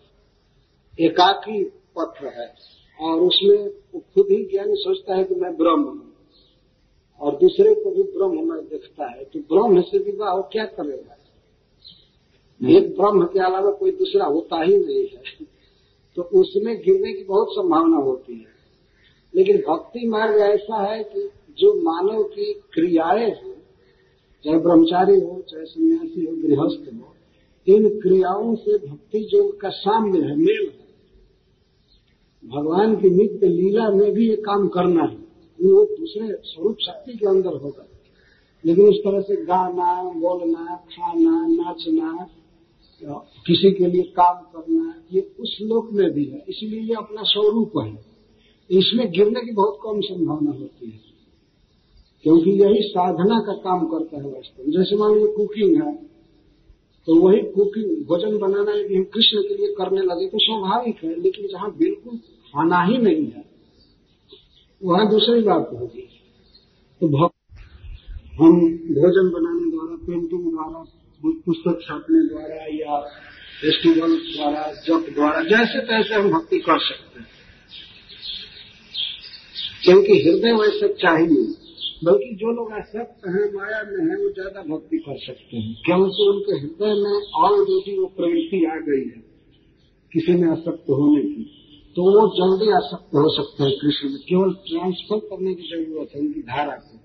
एकाकी पथ है। और उसमें वो खुद ही ज्ञानी सोचता है कि मैं ब्रह्म हूँ। और दूसरे को भी ब्रह्म में देखता है। तो ब्रह्म से विवाह वो क्या करेगा? एक ब्रह्म के अलावा कोई दूसरा होता ही नहीं है। तो उसमें गिरने की बहुत संभावना होती है। लेकिन भक्ति मार्ग ऐसा है कि जो मानव की क्रियाएँ हैं चाहे ब्रह्मचारी हो, चाहे सन्यासी हो, गृहस्थ हो, इन क्रियाओं से भक्ति योग का साम्य है, मेल है। भगवान की नित्य लीला में भी ये काम करना है। वो दूसरे स्वरूप शक्ति के अंदर होगा। लेकिन इस तरह से गाना, बोलना, खाना, नाचना, किसी के लिए काम करना, ये उस लोक में भी है। इसलिए ये अपना स्वरूप है। इसमें गिरने की बहुत कम संभावना होती है। क्योंकि यही साधना का काम करता है वास्तव में जैसे मान लीजिए कुकिंग है तो वही कुकिंग, भोजन बनाना यदि हम कृष्ण के लिए करने लगे तो स्वाभाविक है, लेकिन जहाँ बिल्कुल खाना ही नहीं है, वहाँ दूसरी बात होगी। तो हम भोजन बनाने द्वारा पेंटिंग द्वारा, पुस्तक छापने द्वारा या फेस्टिवल द्वारा, जप द्वारा, जैसे तैसे हम भक्ति कर सकते हैं। क्योंकि हृदय वैसे चाहिए बल्कि जो लोग आसक्त हैं, माया में हैं, वो ज़्यादा भक्ति कर सकते हैं। क्योंकि उनके हृदय में ऑलरेडी वो प्रवृत्ति आ गई है, किसी में आसक्त होने की तो वो जल्दी आसक्त हो सकते हैं कृष्ण में। केवल ट्रांसफ़र करने की ज़रूरत है, उनकी धारा को।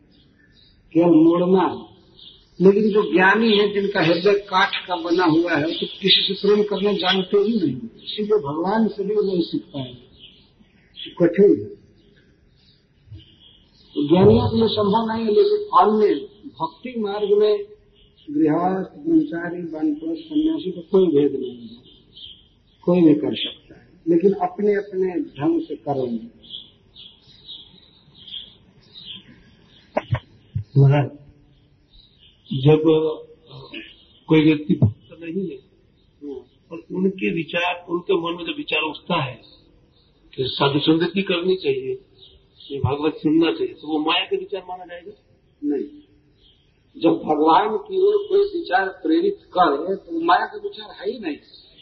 केवल मोड़ना लेकिन जो ज्ञानी है, जिनका हृदय काठ का बना हुआ है तो किसी से प्रेम करने जानते ही नहीं। इसीलिए भगवान से भी वो नहीं सीख पाएँगे। कठिन है। तो ज्ञानियों के लिए संभव नहीं है, लेकिन अन्य भक्ति मार्ग में गृहस्थ, ब्रह्मचारी वानप्रस्थ सन्यासी का कोई भेद नहीं है। कोई भी कर सकता है। लेकिन अपने अपने ढंग से करेंगे। महाराज, जब कोई व्यक्ति भक्त नहीं है और उनके विचार, उनके मन में जो विचार उठता है कि साधु संगति करनी चाहिए। ये भागवत सुनना चाहिए तो वो माया के विचार माना जाएगा? नहीं। जब भगवान की ओर कोई विचार प्रेरित करे तो माया का विचार है ही नहीं।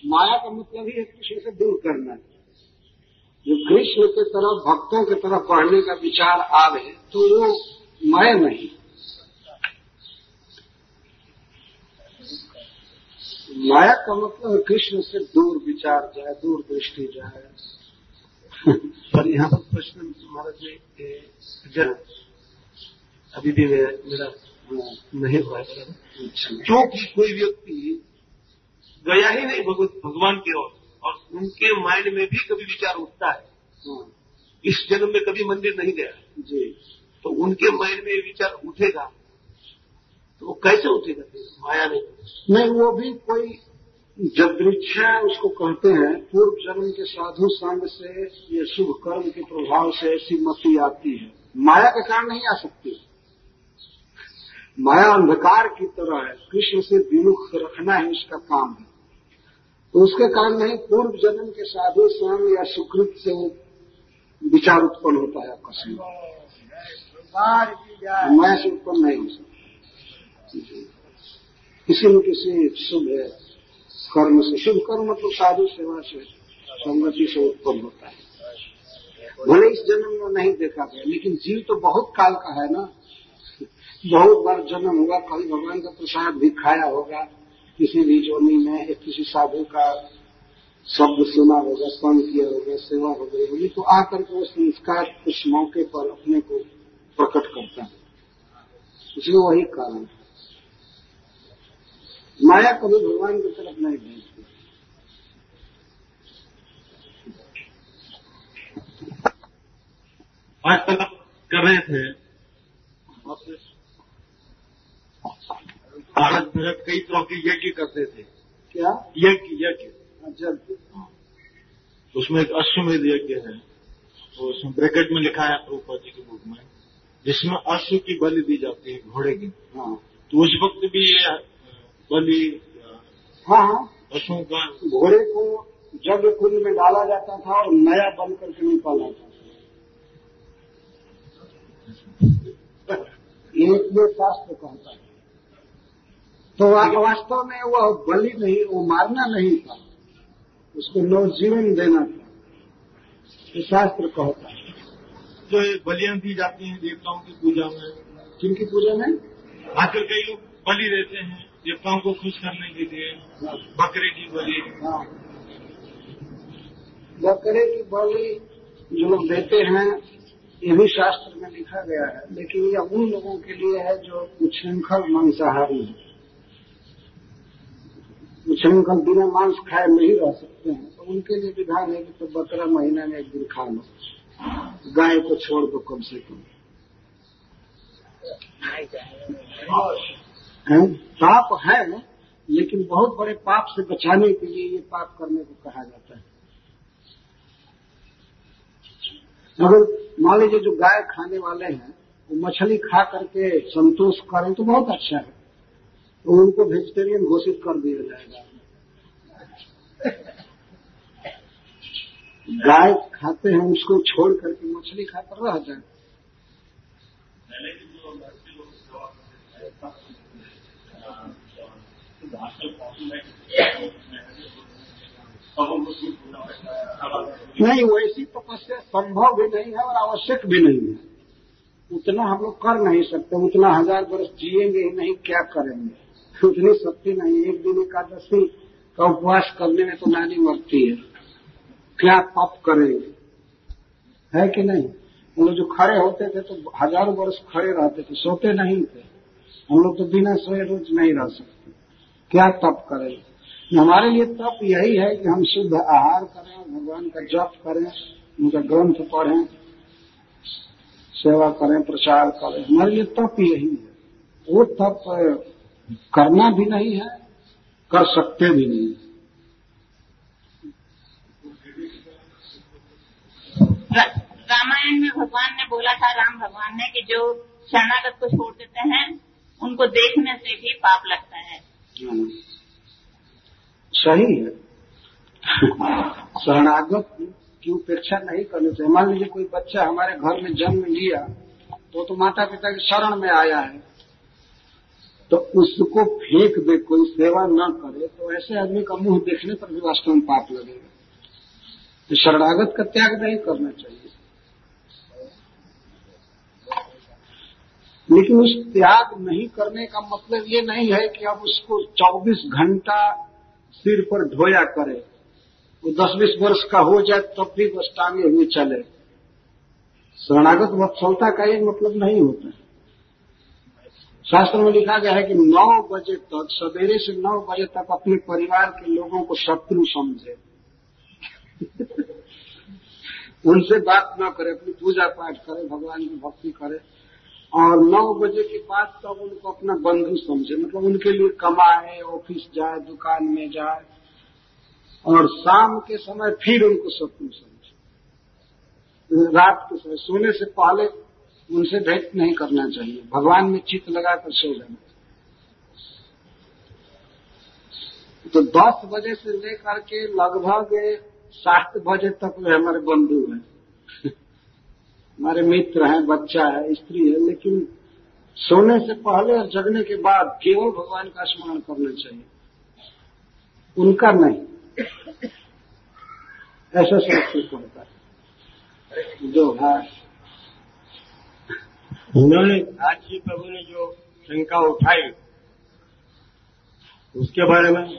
माया का मतलब ही है कृष्ण से दूर करना है। जो कृष्ण के तरफ़, भक्तों की तरफ़ पढ़ने का विचार आवे तो वो मैं नहीं। माया का मतलब कृष्ण से दूर विचार जाए दूर दृष्टि जाए। [LAUGHS] पर यहाँ पर प्रश्न महाराज ने जरा अभी भी मेरा नहीं हुआ है। क्योंकि कोई व्यक्ति गया ही नहीं भगवान की ओर और उनके माइंड में भी कभी विचार उठता है। इस जन्म में कभी मंदिर नहीं गया। जी। तो उनके माइंड में विचार उठेगा तो वो कैसे उठेगा? माया नहीं। नहीं वो भी कोई जब वृक्षा उसको कहते हैं, पूर्व जन्म के साधु संग से ये शुभ कर्म के प्रभाव से ऐसी मति आती है। माया के कारण नहीं आ सकती। माया अंधकार की तरह है। कृष्ण से विमुख रखना ही उसका काम है। तो उसके कारण नहीं, पूर्व जन्म के साधु संग या सुकृत से वो विचार उत्पन्न होता है आपका समय माया से उत्पन्न नहीं हो सकता। किसी न किसी शुभ कर्म से शुभ कर्म मतलब साधु सेवा से संगति से उत्पन्न होता है। भले इस जन्म में नहीं देखा गया, लेकिन जीव तो बहुत काल का है ना। बहुत बार जन्म होगा कभी भगवान का प्रसाद भी खाया होगा, किसी भी जोनी में किसी साधु का शब्द सुना होगा स्मरण किया होगा, सेवा हो गई होगी तो आकर के वो संस्कार उस मौके पर अपने को प्रकट करता है। इसलिए वही कारण है। माया कभी भगवान की तरफ़ नहीं भेजती आज तक कर रहे थे। भारत भरत कई तरह के यज्ञ करते थे। क्या? यज्ञ यज्ञ जब उसमें एक अश्वमेध यज्ञ है। तो उसमें ब्रैकेट में लिखा है प्रभुपा जी के बुक में जिसमें अश्व की बलि दी जाती है घोड़े की। हाँ। तो उस वक्त भी ये बलि हाँ। हाँ पशुओं का घोड़े को जग कुंड में डाला जाता था और नया बन करके निकाला जाता था। ये ये शास्त्र कहता है। तो वास्तव में वह बलि नहीं वो मारना नहीं था। उसको नवजीवन देना था। ये शास्त्र कहता है। जो ये बलियाँ दी जाती हैं देवताओं की पूजा में जिनकी पूजा में? आजकल कई लोग बलि देते हैं। देवताओं को खुश करने के लिए बकरे की बलि। बकरे की बलि जो लोग देते हैं ये भी शास्त्र में लिखा गया है। लेकिन यह उन लोगों के लिए है जो उच्छृंखल मांसाहारी है। उच्छृंखल बिना मांस खाए नहीं रह सकते हैं। तो उनके लिए विधान है कि तो बकरा महीना में एक दिन खा लो। गाय को छोड़ दो कम से कम। हैं? पाप है, लेकिन बहुत बड़े पाप से बचाने के लिए ये पाप करने को कहा जाता है। अगर मान लीजिए जो गाय खाने वाले हैं, वो मछली खा करके संतोष करें तो बहुत अच्छा है। तो उनको वेजिटेरियन घोषित कर दिया जाएगा। गाय खाते हैं, उसको छोड़ करके मछली खाकर रह जाए। नहीं वैसी तपस्या संभव भी नहीं है और आवश्यक भी नहीं है। उतना हम लोग कर नहीं सकते, उतना हज़ार वर्ष जिएँगे ही नहीं, क्या करेंगे? उतनी शक्ति नहीं एक दिन एकादशी का उपवास करने में तो नानी मरती है। क्या तप करेंगे? है कि नहीं? हम लोग जो खड़े होते थे तो हज़ारों वर्ष खड़े रहते थे, सोते नहीं थे। हम लोग तो बिना सोए रोज नहीं रह सकते। क्या तप करेंगे हमारे लिए तप यही है कि हम शुद्ध आहार करें, भगवान का जप करें, उनका ग्रंथ पढ़ें, सेवा करें, प्रचार करें। हमारे लिए तप यही है। वो तप करना भी नहीं है, कर सकते भी नहीं रा- रामायण में भगवान ने बोला था, राम भगवान ने कि जो शरणागत को छोड़ देते हैं, उनको देखने से भी पाप लगता है हाँ। सही है। शरणागत की उपेक्षा नहीं करनी चाहिए। मान लीजिए कोई बच्चा हमारे घर में जन्म लिया तो तो माता पिता के शरण में आया है तो उसको फेंक दे, कोई सेवा न करे तो ऐसे आदमी का मुँह देखने पर भी वास्तव में पाप लगेगा। तो शरणागत का त्याग नहीं करना चाहिए। लेकिन उस त्याग नहीं करने का मतलब ये नहीं है कि अब उसको 24 घंटा सिर पर ढोया करे। वो 10-20 वर्ष का हो जाए तब भी बस टांगे हुए चले। शरणागत वत्सलता का ये मतलब नहीं होता है। शास्त्र में लिखा गया है कि 9 बजे तक, सवेरे से 9 बजे तक अपने परिवार के लोगों को शत्रु समझे। [LAUGHS] उनसे बात न करे, अपनी पूजा पाठ करे, भगवान की भक्ति करे। और नौ बजे के बाद तब तो उनको अपना बंधु समझे। मतलब उनके लिए कमाए, ऑफ़िस जाए, दुकान में जाए। और शाम के समय फिर उनको शत्रु समझे। रात के समय सोने से पहले उनसे भेंट नहीं करना चाहिए। भगवान में चित्त लगाकर सो जाना तो दस बजे से लेकर के लगभग सात बजे तक वे हमारे बंधु हैं। हमारे मित्र हैं बच्चा है स्त्री है लेकिन सोने से पहले और जगने के बाद केवल भगवान का स्मरण करना चाहिए। उनका नहीं। ऐसा शास्त्र कहता है। जो है। उन्होंने आज जी प्रभु ने जो शंका उठाई उसके बारे में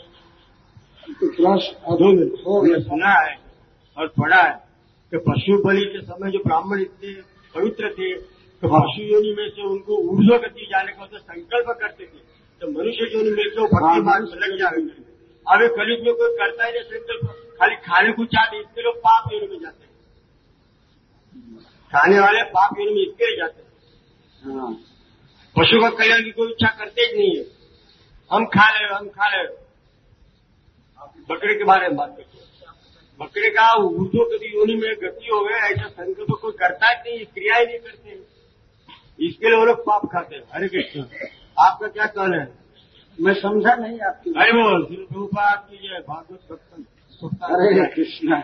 तो प्रश्न अधूर हो सुना है और पढ़ा है कि पशु बलि के समय जो ब्राह्मण इतने पवित्र थे तो पशु योनि में से उनको ऊर्जा गति जाने का संकल्प करते थे तो मनुष्य योनि में से वो भक्ति मार्ग में लग जाए। अब कलयुग में कोई करता ही नहीं संकल्प खाली खाने को चाहते इसके लोग पाप योनि में जाते हैं। खाने वाले पाप योनि में इसके लिए जाते हैं। हाँ। पशु का कल्याण की कोई इच्छा करते ही नहीं है। हम खा ले हम खा ले बकरे के बारे में बात करते हैं। बकरे का ऊर्जो कभी योनि में गति हो गए ऐसा संकल्प तो कोई करता ही नहीं क्रिया ही नहीं करते इसके लिए वो लोग पाप खाते हैं। हरे कृष्ण आपका क्या कहना है? मैं समझा नहीं आपकी। अरे बोल। श्री प्रभुपाद की जय भागवत भक्तन हरे कृष्णा।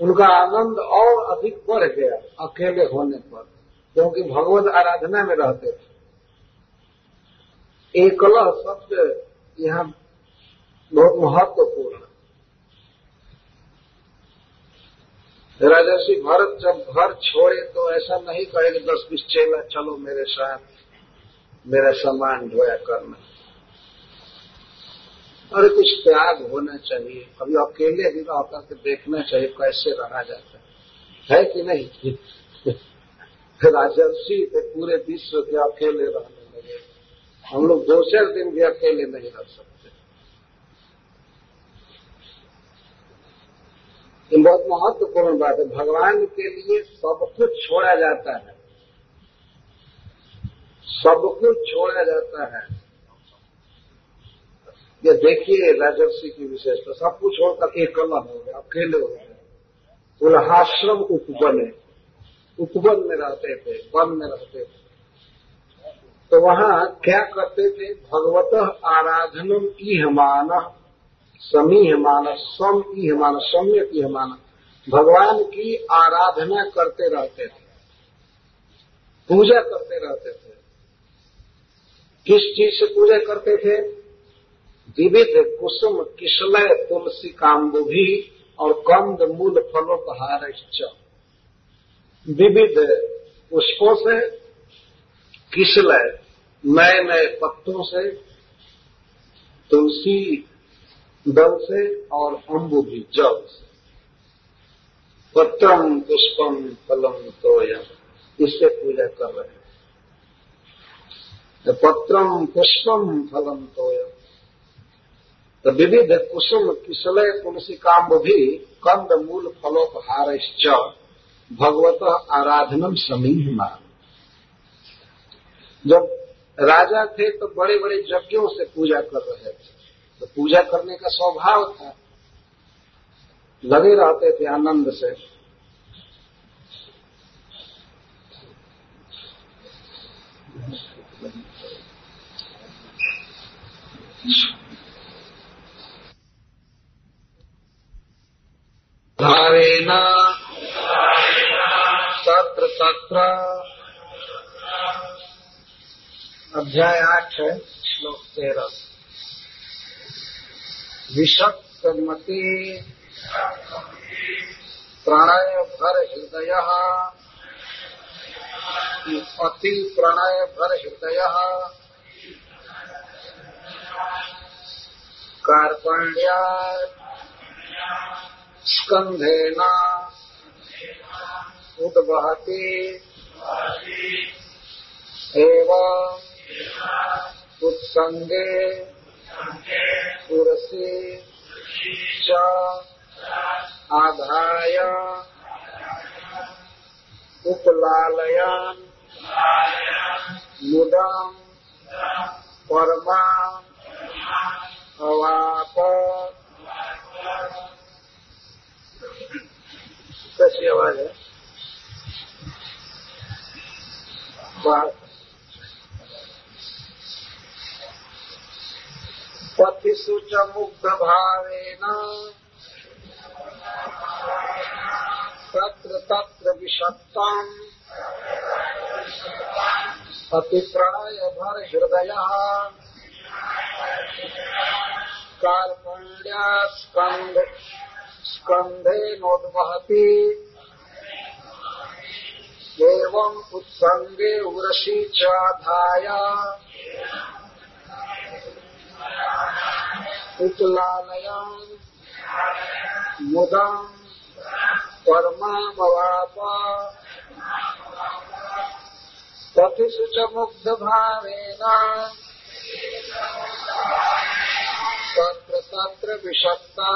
उनका आनंद और अधिक बढ़ गया अकेले होने पर क्योंकि भगवत आराधना में रहते थे। एकलह शब्द यहाँ बहुत महत्वपूर्ण। है राजर्षि भरत जब घर छोड़े तो ऐसा नहीं कहे कि दस बीस चेला चलो मेरे साथ, मेरा सामान ढोया करना अरे कुछ त्याग होना चाहिए। अभी अकेले भी रह करके देखना चाहिए कैसे रहा जाता। है है कि नहीं? राजर्षि थे पूरे विश्व के अकेले रहने लगे। हम लोग दूसरे दिन भी अकेले नहीं रह सकते। ये बहुत महत्वपूर्ण बात है। भगवान के लिए सब कुछ छोड़ा जाता है। सब कुछ छोड़ा जाता है। ये देखिए राजर्षि की विशेषता, सब कुछ छोड़कर एकला हो गया, अकेले हो गए उल्हाश्रम उपवन है। उपवन में रहते थे, वन में रहते थे। तो वहाँ क्या करते थे? भगवत आराधनम ईहमान समीहमान सम ईहमान सम्यक ईहमान भगवान की आराधना करते रहते थे। पूजा करते रहते थे। किस चीज़ से पूजा करते थे? विविध कुसुम किशलय तुलसी काम्बुभी और कंद, मूल फलोपहार विविध पुष्पों से किशलय नए नए पत्तों से, तुलसी दल से और अम्बु भी जल से। पत्रम पुष्पम फलम तोयम इससे पूजा कर रहे हैं। तो पत्रम पुष्पम फलम तोयम तो विविध कुसुम किशलय तुलसी काम्ब भी कंद मूल फलोपहार भगवत आराधनम समीह जब राजा थे तो बड़े बड़े यज्ञों से पूजा कर रहे थे। तो पूजा करने का स्वभाव था। लगे रहते थे आनंद से। तत्र तत्र अध्याय आठ है, श्लोक तेरह। विषक्तमति प्रणय भर हृदय अति प्रणय भर हृदय कार्पण्या स्कंधेन उद्वहति। एवं उत्संगे पुरसी च आधाय उपलालयन मुदम परमा अवाप। कैसी आवाज़ है? पथिषु च मुग्ध भावेन तत्र तत्र विषत्तम् अतिप्राय भर हृदय कार्पण्या स्कंध स्कंधे नोद्वहति। एवं उत्संगे उरसी चाधाय। उत्लालयम् मुदम् परमामवाप पथिषु च मुग्धभावेन तत्र तत्र विषक्ता।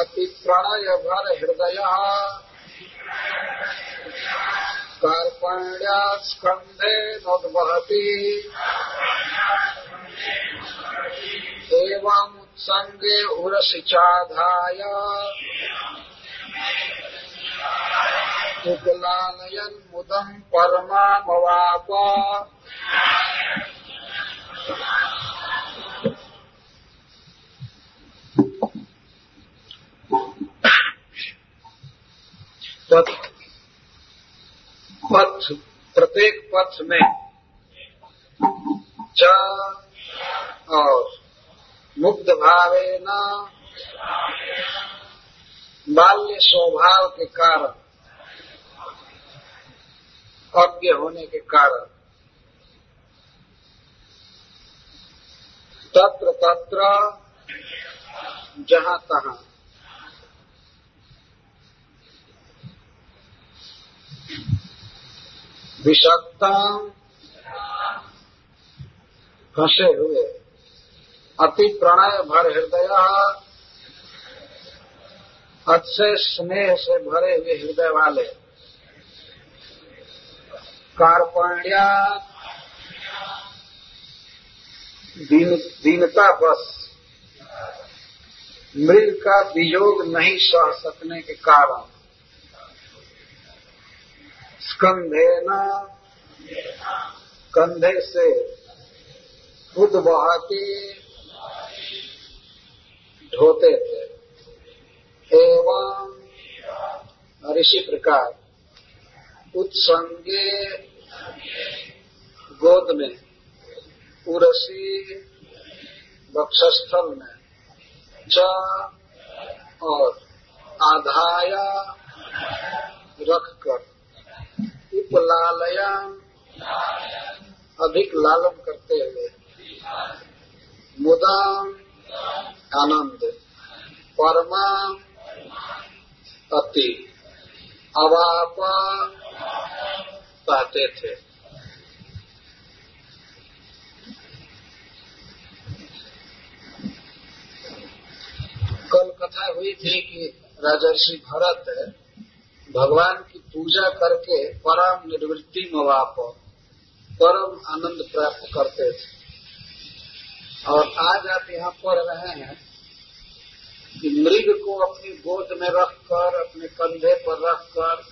अतिप्रणय भर हृदय कार्पण्या स्कंधे नोद्वहति एवं उत्संगे उरसिचाधाय मुदम् परमामवाप। पथ प्रत्येक पथ में च और मुग्ध भावे न बाल्य स्वभाव के कारण, अज्ञ होने के कारण। तत्र तत्र जहाँ तहां। विषक्ता फंसे हुए? अति प्रणय भर हृदय अच्छे स्नेह से भरे हुए हृदय वाले। कार्पण्या दीन, दीनता बस मृग का वियोग नहीं सह सकने के कारण। स्कंधे न कंधे से खुद बहाती ढोते थे। एवं इसी प्रकार उत्संगे गोद में, उरसी वक्षस्थल में, च और आधाया रखकर उपलालयन अधिक लालन करते हुए। मुदाम आनंद, परमा अति अवाप कहते थे। कल कथा हुई थी कि राजर्षि भरत भगवान पूजा करके परम निर्वृत्ति मवाप, परम आनंद प्राप्त करते थे। और आज आप यहाँ पढ़ रहे हैं कि मृग को अपनी गोद में रखकर, अपने कंधे पर रखकर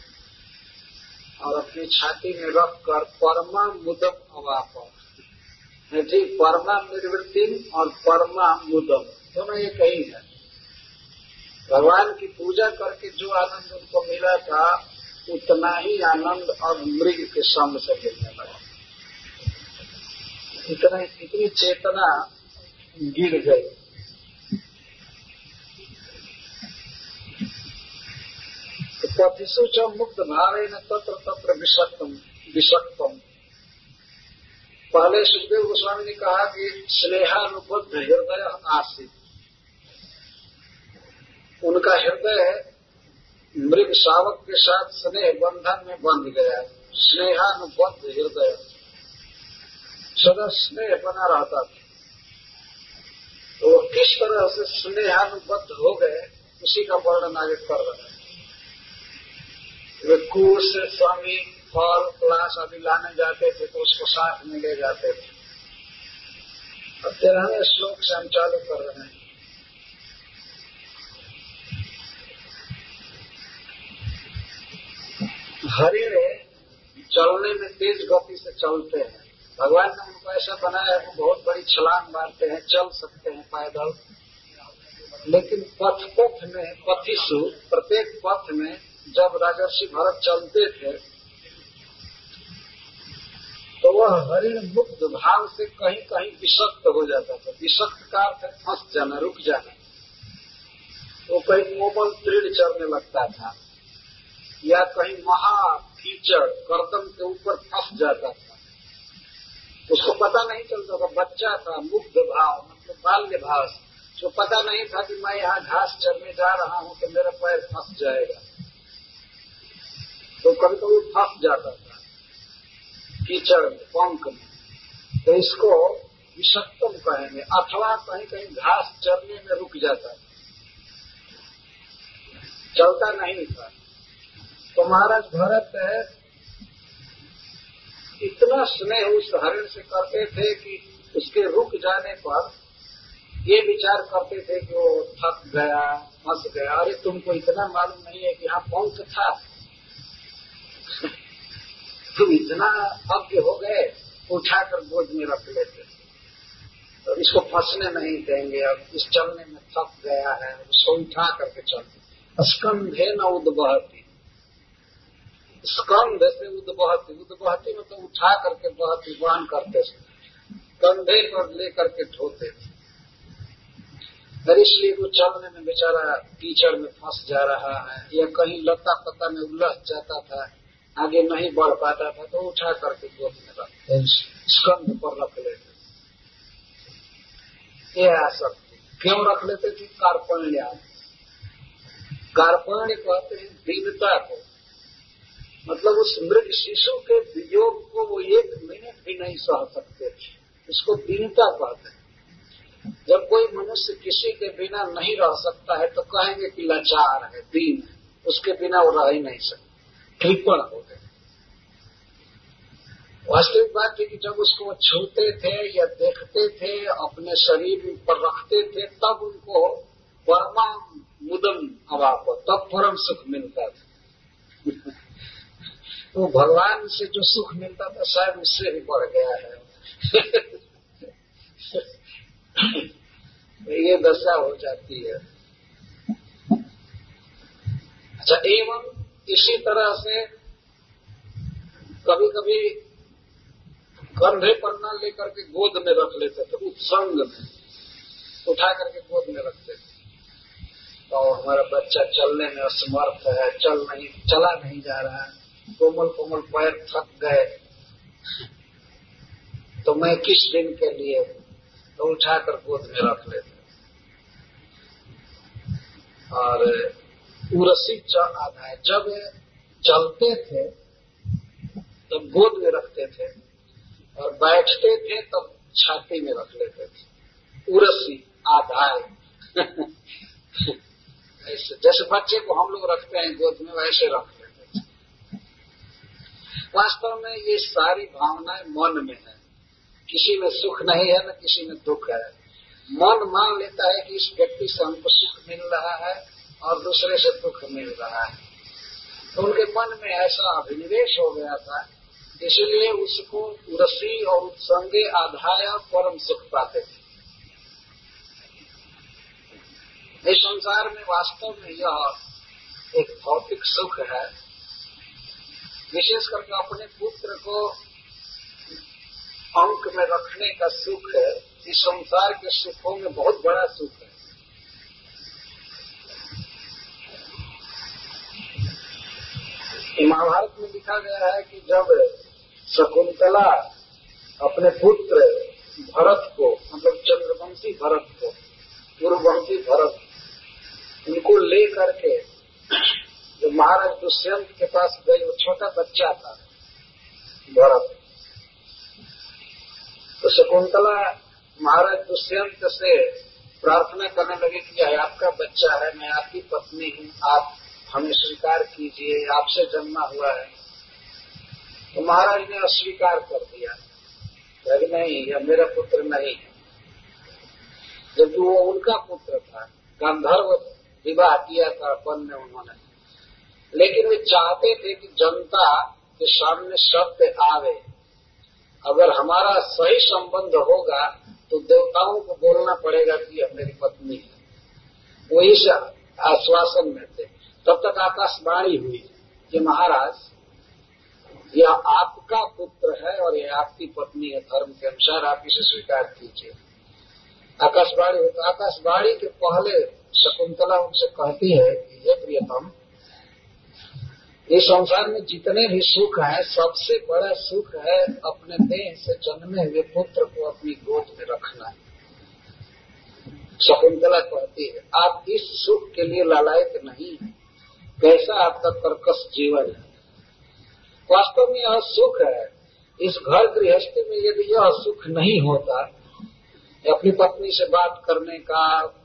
और अपनी छाती में रखकर परमा मुदम अवाप ठीक परमा निर्वृत्ति और परमा मुदम, दोनों ये कही है। भगवान की पूजा करके जो आनंद उनको मिला था उतना ही आनंद अब मृग के संग से गिरने लगा। इतना, इतनी चेतना गिर गई। तो पथिशु च मुक्त भावे न तत्र तत्र विषक्तम विषक्तम पहले सुखदेव गोस्वामी ने कहा कि स्नेहानुबद्ध हृदय आसित उनका हृदय मृग शावक के साथ स्नेह बंधन में बंध गया। स्नेहानुबद्ध हृदय। सदा स्नेह बना रहता था। तो वो किस तरह से स्नेहानुबद्ध हो गए, उसी का वर्णन आगे कर रहे हैं। वे कुश स्वामी, फल, क्लास आदि लाने जाते थे तो उसको साथ में ले जाते थे। अब तेरहवें श्लोक से हम चालू कर रहे हैं। हरिण चलने में तेज गति से चलते हैं। भगवान ने उनको ऐसा बनाया है वो बहुत बड़ी छलांग मारते हैं, चल सकते हैं पैदल। लेकिन पथ पथ में, पथिसु, प्रत्येक पथ में जब राजर्षि भरत चलते थे तो वह हरिण मुक्त भाव से कहीं कहीं विषक्त हो जाता था। विषक्त का अर्थ फंस जाना, रुक जाना। वो कहीं कोमल तृण चढ़ने लगता था। या कहीं महा कीचड़ गर्दन के ऊपर फंस जाता था। उसको पता नहीं चलता था, बच्चा था, मुग्ध भाव मतलब बाल्य भाव। जो पता नहीं था कि मैं यहाँ घास चढ़ने जा रहा हूँ तो मेरा पैर फंस जाएगा। तो कभी कभी फंस जाता था। कीचड़ में, पंख में। तो इसको विषक्तम कहेंगे, अथवा कहीं कहीं घास चढ़ने में रुक जाता था। चलता नहीं था। तो महाराज भरत इतना स्नेह उस हरण से करते थे कि उसके रुक जाने पर ये विचार करते थे कि वो थक गया, फंस गया। अरे, तुमको इतना मालूम नहीं है कि यहाँ पंख था। तुम इतना अज्ञ हो गए, उठाकर गोद में रख लेते। तो इसको फंसने नहीं देंगे। अब इस चलने में थक गया है उसको उठा करके चलते स्कंधे न उदबहती स्कंध से उदबहती उदबहती मतलब उठा करके बहती वहन करते थे। कंधे पर लेकर के ढोते थे। और इसलिए वो चलने में बेचारा कीचड़ में फंस जा रहा है, या कहीं लता पता में उलझ जाता था, आगे नहीं बढ़ पाता था तो उठा करके गोद में रखते स्कंध पर रख लेते ये आसक्ति क्यों रख लेते थे? कार्पण्य। कार्पण्य कहते हैं दीनता को। मतलब उस मृग शिशु के वियोग को वो एक मिनट भी नहीं सह सकते थे। इसको दीनता कहते हैं। जब कोई मनुष्य किसी के बिना नहीं रह सकता है तो कहेंगे कि लाचार है, दीन है। उसके बिना वो रह ही नहीं सकते। कृपण हो। गए वास्तविक बात है कि जब उसको वो छूते थे या देखते थे, अपने शरीर पर रखते थे, तब उनको परमा मुदम अभाव तब परम सुख मिलता था। तो भगवान से जो सुख मिलता था, शायद उससे भी बढ़ गया है। ये दशा हो जाती है। अच्छा एवं इसी तरह से कभी कभी कंधे पर न लेकर के गोद में रख लेते थे, उत्संग में। उठा करके गोद में रखते थे। तो हमारा बच्चा चलने में असमर्थ है, चल नहीं, चला नहीं जा रहा है। कोमल कोमल पैर थक गए। तो मैं किस दिन के लिए तो उठाकर गोद में रख लेते। और उरसी आधा है जब चलते थे, तब गोद में रखते थे और बैठते थे, तब छाती में रख लेते थे। उरसी आधाय [LAUGHS] ऐसे जैसे बच्चे को हम लोग रखते हैं, गोद में वैसे रखते वास्तव में ये सारी भावनाएँ मन में है। किसी में सुख नहीं है, न किसी में दुख है। मन मान लेता है कि इस व्यक्ति से हमको सुख मिल रहा है और दूसरे से दुख मिल रहा है। तो उनके मन में ऐसा अभिनिवेश हो गया था, इसलिए उसको रसी और उत्संगे आधाय परम सुख पाते थे। इस संसार में वास्तव में यह एक भौतिक सुख है। विशेष करके अपने पुत्र को अंक में रखने का सुख है, इस संसार के सुखों में बहुत बड़ा सुख है। महाभारत में लिखा गया है कि जब शकुंतला अपने पुत्र भरत को मतलब चंद्रवंशी भरत को, पूर्ववंशी भरत, उनको ले करके जो महाराज दुष्यंत के पास गई वो छोटा बच्चा था, भरत। तो शकुंतला महाराज दुष्यंत से प्रार्थना करने लगे कि यह आपका बच्चा है, मैं आपकी पत्नी हूँ, आप हमें स्वीकार कीजिए, आपसे जन्मा हुआ है। तो महाराज ने अस्वीकार कर दिया। कि नहीं, यह मेरा पुत्र नहीं है। जबकि वो उनका पुत्र था, गंधर्व विवाह किया था वन में उन्होंने। लेकिन वे चाहते थे कि जनता के सामने सत्य आवे। अगर हमारा सही संबंध होगा तो देवताओं को बोलना पड़ेगा कि यह मेरी पत्नी है। वो इस आश्वासन में थे। तब तक आकाशवाणी हुई कि महाराज, यह आपका पुत्र है और यह आपकी पत्नी है, धर्म के अनुसार आप इसे स्वीकार कीजिए। आकाशवाणी आकाशवाणी के पहले शकुंतला उनसे कहती है कि, हे प्रियतम इस संसार में जितने भी सुख है, सबसे बड़ा सुख है अपने देह से जन्मे हुए पुत्र को अपनी गोद में रखना। शकुंतला कहती है, आप इस सुख के लिए लालायत नहीं है। कैसा आपका कर्कश जीवन है? वास्तव में यह सुख है। इस घर गृहस्थी में यदि यह सुख नहीं होता अपनी पत्नी से बात करने का,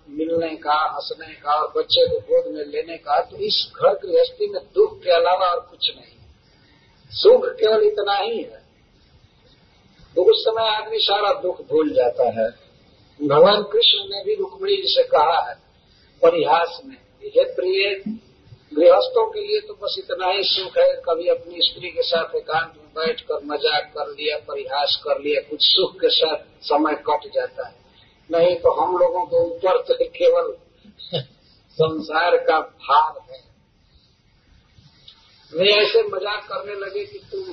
मिलने का, हंसने का और बच्चे को गोद में लेने का तो इस घर गृहस्थी में दुख के अलावा और कुछ नहीं सुख केवल इतना ही है। तो उस समय आदमी सारा दुख भूल जाता है। भगवान कृष्ण ने भी रुक्मणी जी से कहा है, परिहास में, हे प्रिय गृहस्थों के लिए तो बस इतना ही सुख है, कभी अपनी स्त्री के साथ एकांत में बैठ कर मज़ाक कर लिया, परिहास कर लिया, कुछ सुख के साथ समय कट जाता है। नहीं तो हम लोगों के ऊपर तो केवल संसार का भार है। वे ऐसे मज़ाक करने लगे कि तुम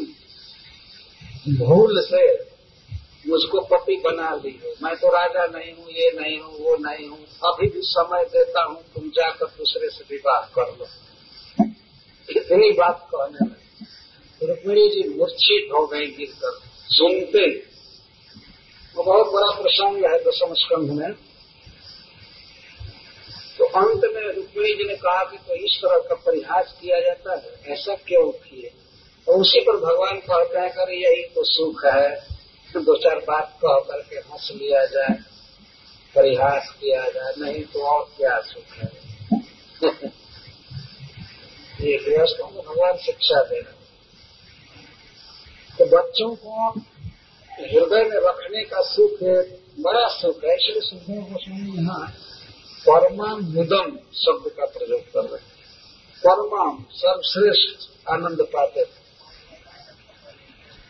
भूल से मुझको पति बना ली हो मैं तो राजा नहीं हूँ, ये नहीं हूँ, वो नहीं हूँ। अभी भी समय देता हूँ, तुम जाकर दूसरे से विवाह कर लो। इतनी बात कहने लगे। रुक्मिणी जी मूर्छित हो गई गिरकर। सुनते वो बहुत बड़ा प्रसंग है दशम स्कंध में। तो अंत में रुक्मिणी जी ने कहा कि तो इस तरह का परिहास किया जाता है। ऐसा क्यों किए? और उसी पर भगवान कहते हैं कर यही तो सुख है। दो चार बात कह करके हंस लिया जाए, परिहास किया जाए, नहीं तो और क्या सुख है? [LAUGHS] ये गृहस्थों को भगवान शिक्षा दे रहे तो बच्चों को हृदय में रखने का सुख बड़ा सुख है, इसलिए सुखदेव गोस्वामी यहाँ परमाम मुदम शब्द का प्रयोग कर रहे परमाम सर्वश्रेष्ठ आनंद पाते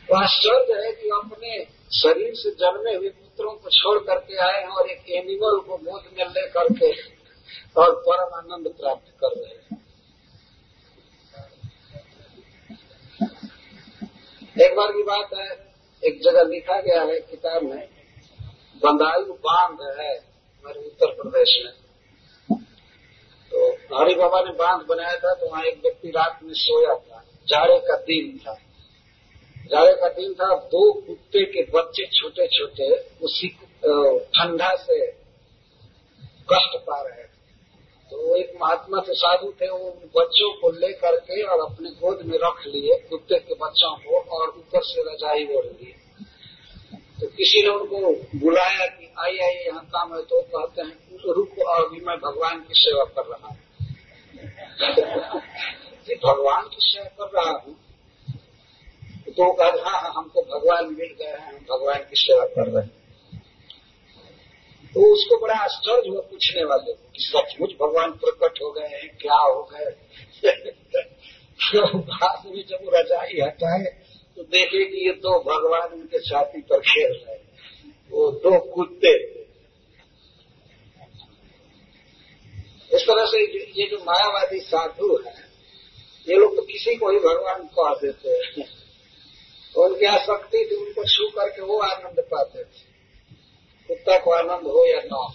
तो आश्चर्य है कि अपने शरीर से जन्मे हुए पुत्रों को छोड़ करके आए हैं और एक एनिमल को गोद में ले करके और परम आनंद प्राप्त कर रहे हैं। एक बार की बात है, एक जगह लिखा गया है किताब में बंदायु बाँध है हमारे उत्तर प्रदेश में। तो हरि बाबा ने बाँध बनाया था तो वहाँ एक व्यक्ति रात में सोया था, जाड़े का दिन था। जाड़े का दिन था, दो कुत्ते के बच्चे छोटे छोटे उसी ठंडा से कष्ट पा रहे थे। तो एक महात्मा से साधु थे, वो बच्चों को ले करके और अपने गोद में रख लिए, कुत्ते के बच्चों को, और ऊपर से रजाई ओढ़ लिए तो किसी ने उनको बुलाया कि आई आई यहाँ काम है। तो कहते हैं, रुको अभी मैं भगवान की सेवा कर रहा हूँ। [LAUGHS] भगवान की सेवा कर रहा हूँ? तो कहा हाँ हाँ हमको भगवान मिल गए हैं हम भगवान की सेवा कर रहे हैं। तो उसको बड़ा आश्चर्य हुआ पूछने वाले को कि सचमुच भगवान प्रकट हो गए हैं, क्या हो गए? तो बाद में जब वो रजाई हटाए तो देखे कि ये दो भगवान उनके छाती पर खेल रहे वो दो कुत्ते। इस तरह से ये जो मायावादी साधु है, ये लोग तो किसी को ही भगवान कह देते हैं। उनकी आसक्ति थी उनको छू करके वो आनंद पाते थे? कुत्ता को आनंद हो या न हो?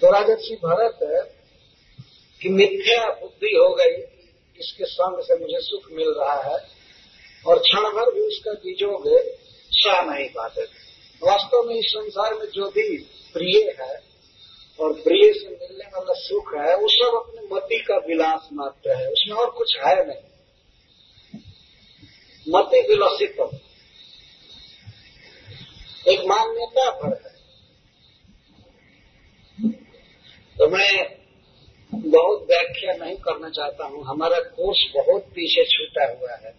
तो राजर्षि भरत की मिथ्या बुद्धि हो गई, इसके संग से मुझे सुख मिल रहा है, और क्षण भर भी उसका बीजोग सह नहीं पाते थे। वास्तव में इस संसार में जो भी प्रिय है, और प्रिय से मिलने वाला सुख है, वो सब अपने मति का विलास मात्र है, उसमें और कुछ है नहीं। मति विलसित एक मान्यता पर है। तो मैं बहुत व्याख्या नहीं करना चाहता हूँ। हमारा कोर्स बहुत पीछे छूटा हुआ है।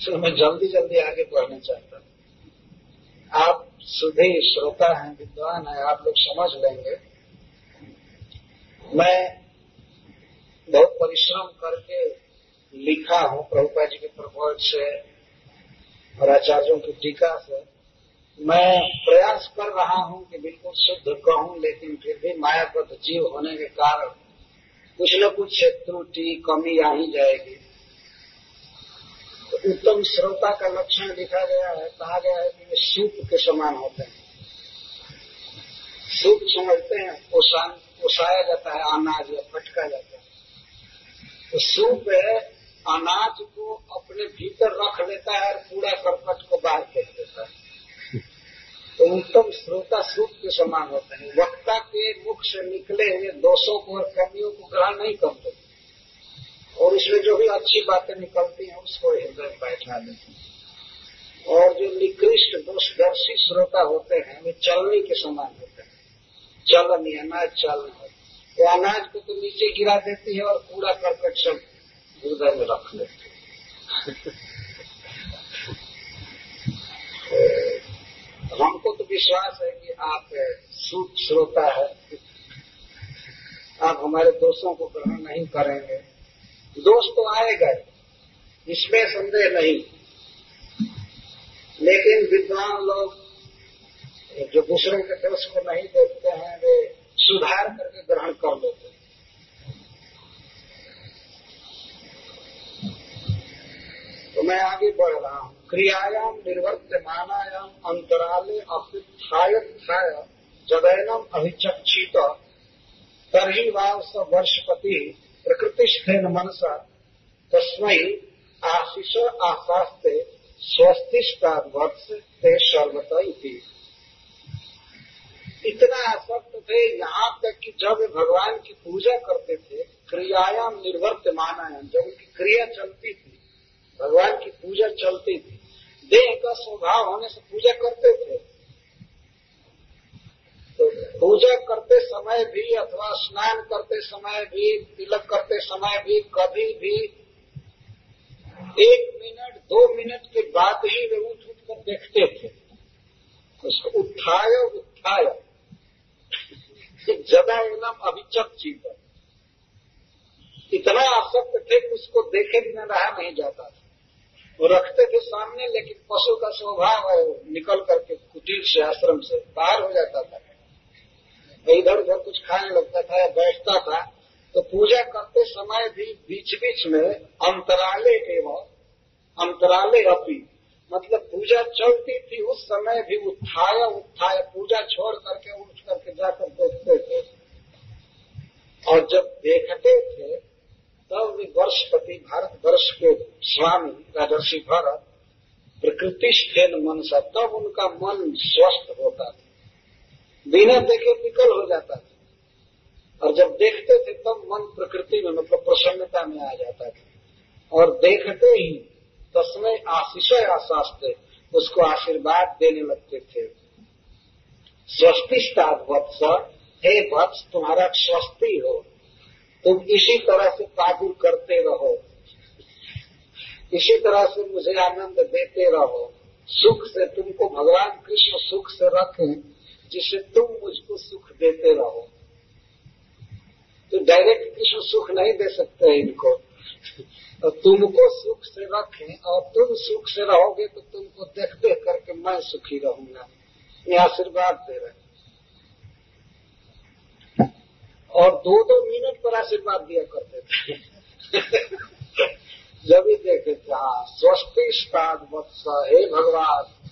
इसलिए मैं जल्दी जल्दी आगे बढ़ना चाहता हूँ। आप सुधे श्रोता हैं, विद्वान हैं, आप लोग समझ लेंगे। मैं बहुत परिश्रम करके लिखा हूँ प्रभुपा जी के प्रपोज से। और आचार्यों की टीका से मैं प्रयास कर रहा हूँ कि बिल्कुल शुद्ध कहूँ, लेकिन फिर भी मायाबद्ध जीव होने के कारण कुछ न कुछ त्रुटि, कमी आ ही जाएगी। तो उत्तम श्रोता का लक्षण लिखा गया है, कहा गया है कि वे सूप के समान होते हैं। सूप समझते हैं ओसाया जाता है, अनाज या फटका जाता है। तो सूप है अनाज को अपने भीतर रख लेता है और पूरा करकट को बाहर फेंक देता है। तो उत्तम श्रोता सूप के समान होते हैं। वक्ता के मुख से निकले हुए दोषों को और कमियों को ग्रहण नहीं करते। और इसमें जो भी अच्छी बातें निकलती हैं, उसको हृदय बैठा देते हैं। और जो निकृष्ट दोषदर्शी श्रोता होते हैं, वे चलने के समान होते हैं। चलन अनाज चलना। वो अनाज को तो नीचे गिरा देती है और कूड़ा करकट सब हृदय में रख लेते हमको तो विश्वास है कि आप सूप श्रोता है। आप हमारे दोषों को ग्रहण नहीं करेंगे। दोष तो आएगा इसमें संदेह नहीं। लेकिन विद्वान लोग, जो दूसरों के दोष को नहीं देखते हैं, वे सुधार करके ग्रहण कर लेते हैं। मैं आगे बढ़ रहा हूँ। क्रियायाम निर्वर्तमानायाम अंतराले अपिथाय जदैनम अभिचक्षित। तरी वाव स वर्षपति प्रकृतिष्ठेन मनसा। तस्मय आशीष आशास्ते स्वस्तिष्टाद वर्ष ते सर्वत इतना आसक्त थे, यहाँ तक कि जब भगवान की पूजा करते थे, क्रियायाम निर्वर्त मानायाम जब उनकी क्रिया चलती थी भगवान की पूजा चलती थी। देह का स्वभाव होने से पूजा करते थे। तो पूजा करते समय भी अथवा स्नान करते समय भी, तिलक करते समय भी, कभी भी एक मिनट, दो मिनट के बाद ही वे उठ उठ कर देखते थे। उसको उठाय उत्थाय जदा एकदम अभिचक जीवन। इतना आसक्त थे कि उसको देखे बिना रहा नहीं जाता था। वो रखते थे सामने, लेकिन पशु का स्वभाव है, वो निकल करके कुटीर से आश्रम से बाहर हो जाता था। इधर उधर कुछ खाने लगता था या बैठता था तो पूजा करते समय भी बीच बीच में अंतराले एवं अंतराले अपी मतलब पूजा चलती थी, उस समय भी उत्थाय उत्थाय पूजा छोड़ करके, उठ करके जाकर देखते थे। और जब देखते थे तब वे वर्षपति भारत वर्ष के स्वामी, राजर्षि भरत प्रकृति स्थेन मन सा, तब उनका मन स्वस्थ होता था। बिना देखे विकल हो जाता था। और जब देखते थे, तब मन प्रकृति में मतलब प्रसन्नता में आ जाता था। और देखते ही, तस्मय आशीष आशास्ते, उसको आशीर्वाद देने लगते थे। स्वस्तिष्टाद वत्स हे वत्स तुम्हारा स्वस्ति हो। तुम इसी तरह से काबू करते रहो। इसी तरह से मुझे आनंद देते रहो। सुख से तुमको भगवान कृष्ण सुख से रखें, जिससे तुम मुझको सुख देते रहो। तो डायरेक्ट कृष्ण सुख नहीं दे सकते इनको। तो तुमको सुख से रखें, और तुम सुख से रहोगे तो तुमको देख देख करके मैं सुखी रहूँगा। ये आशीर्वाद दे रहे और दो दो मिनट पर आशीर्वाद दिया करते थे। [LAUGHS] जब ही देखे थे हाँ स्वस्ति स्टाद वत्स हे भगवान।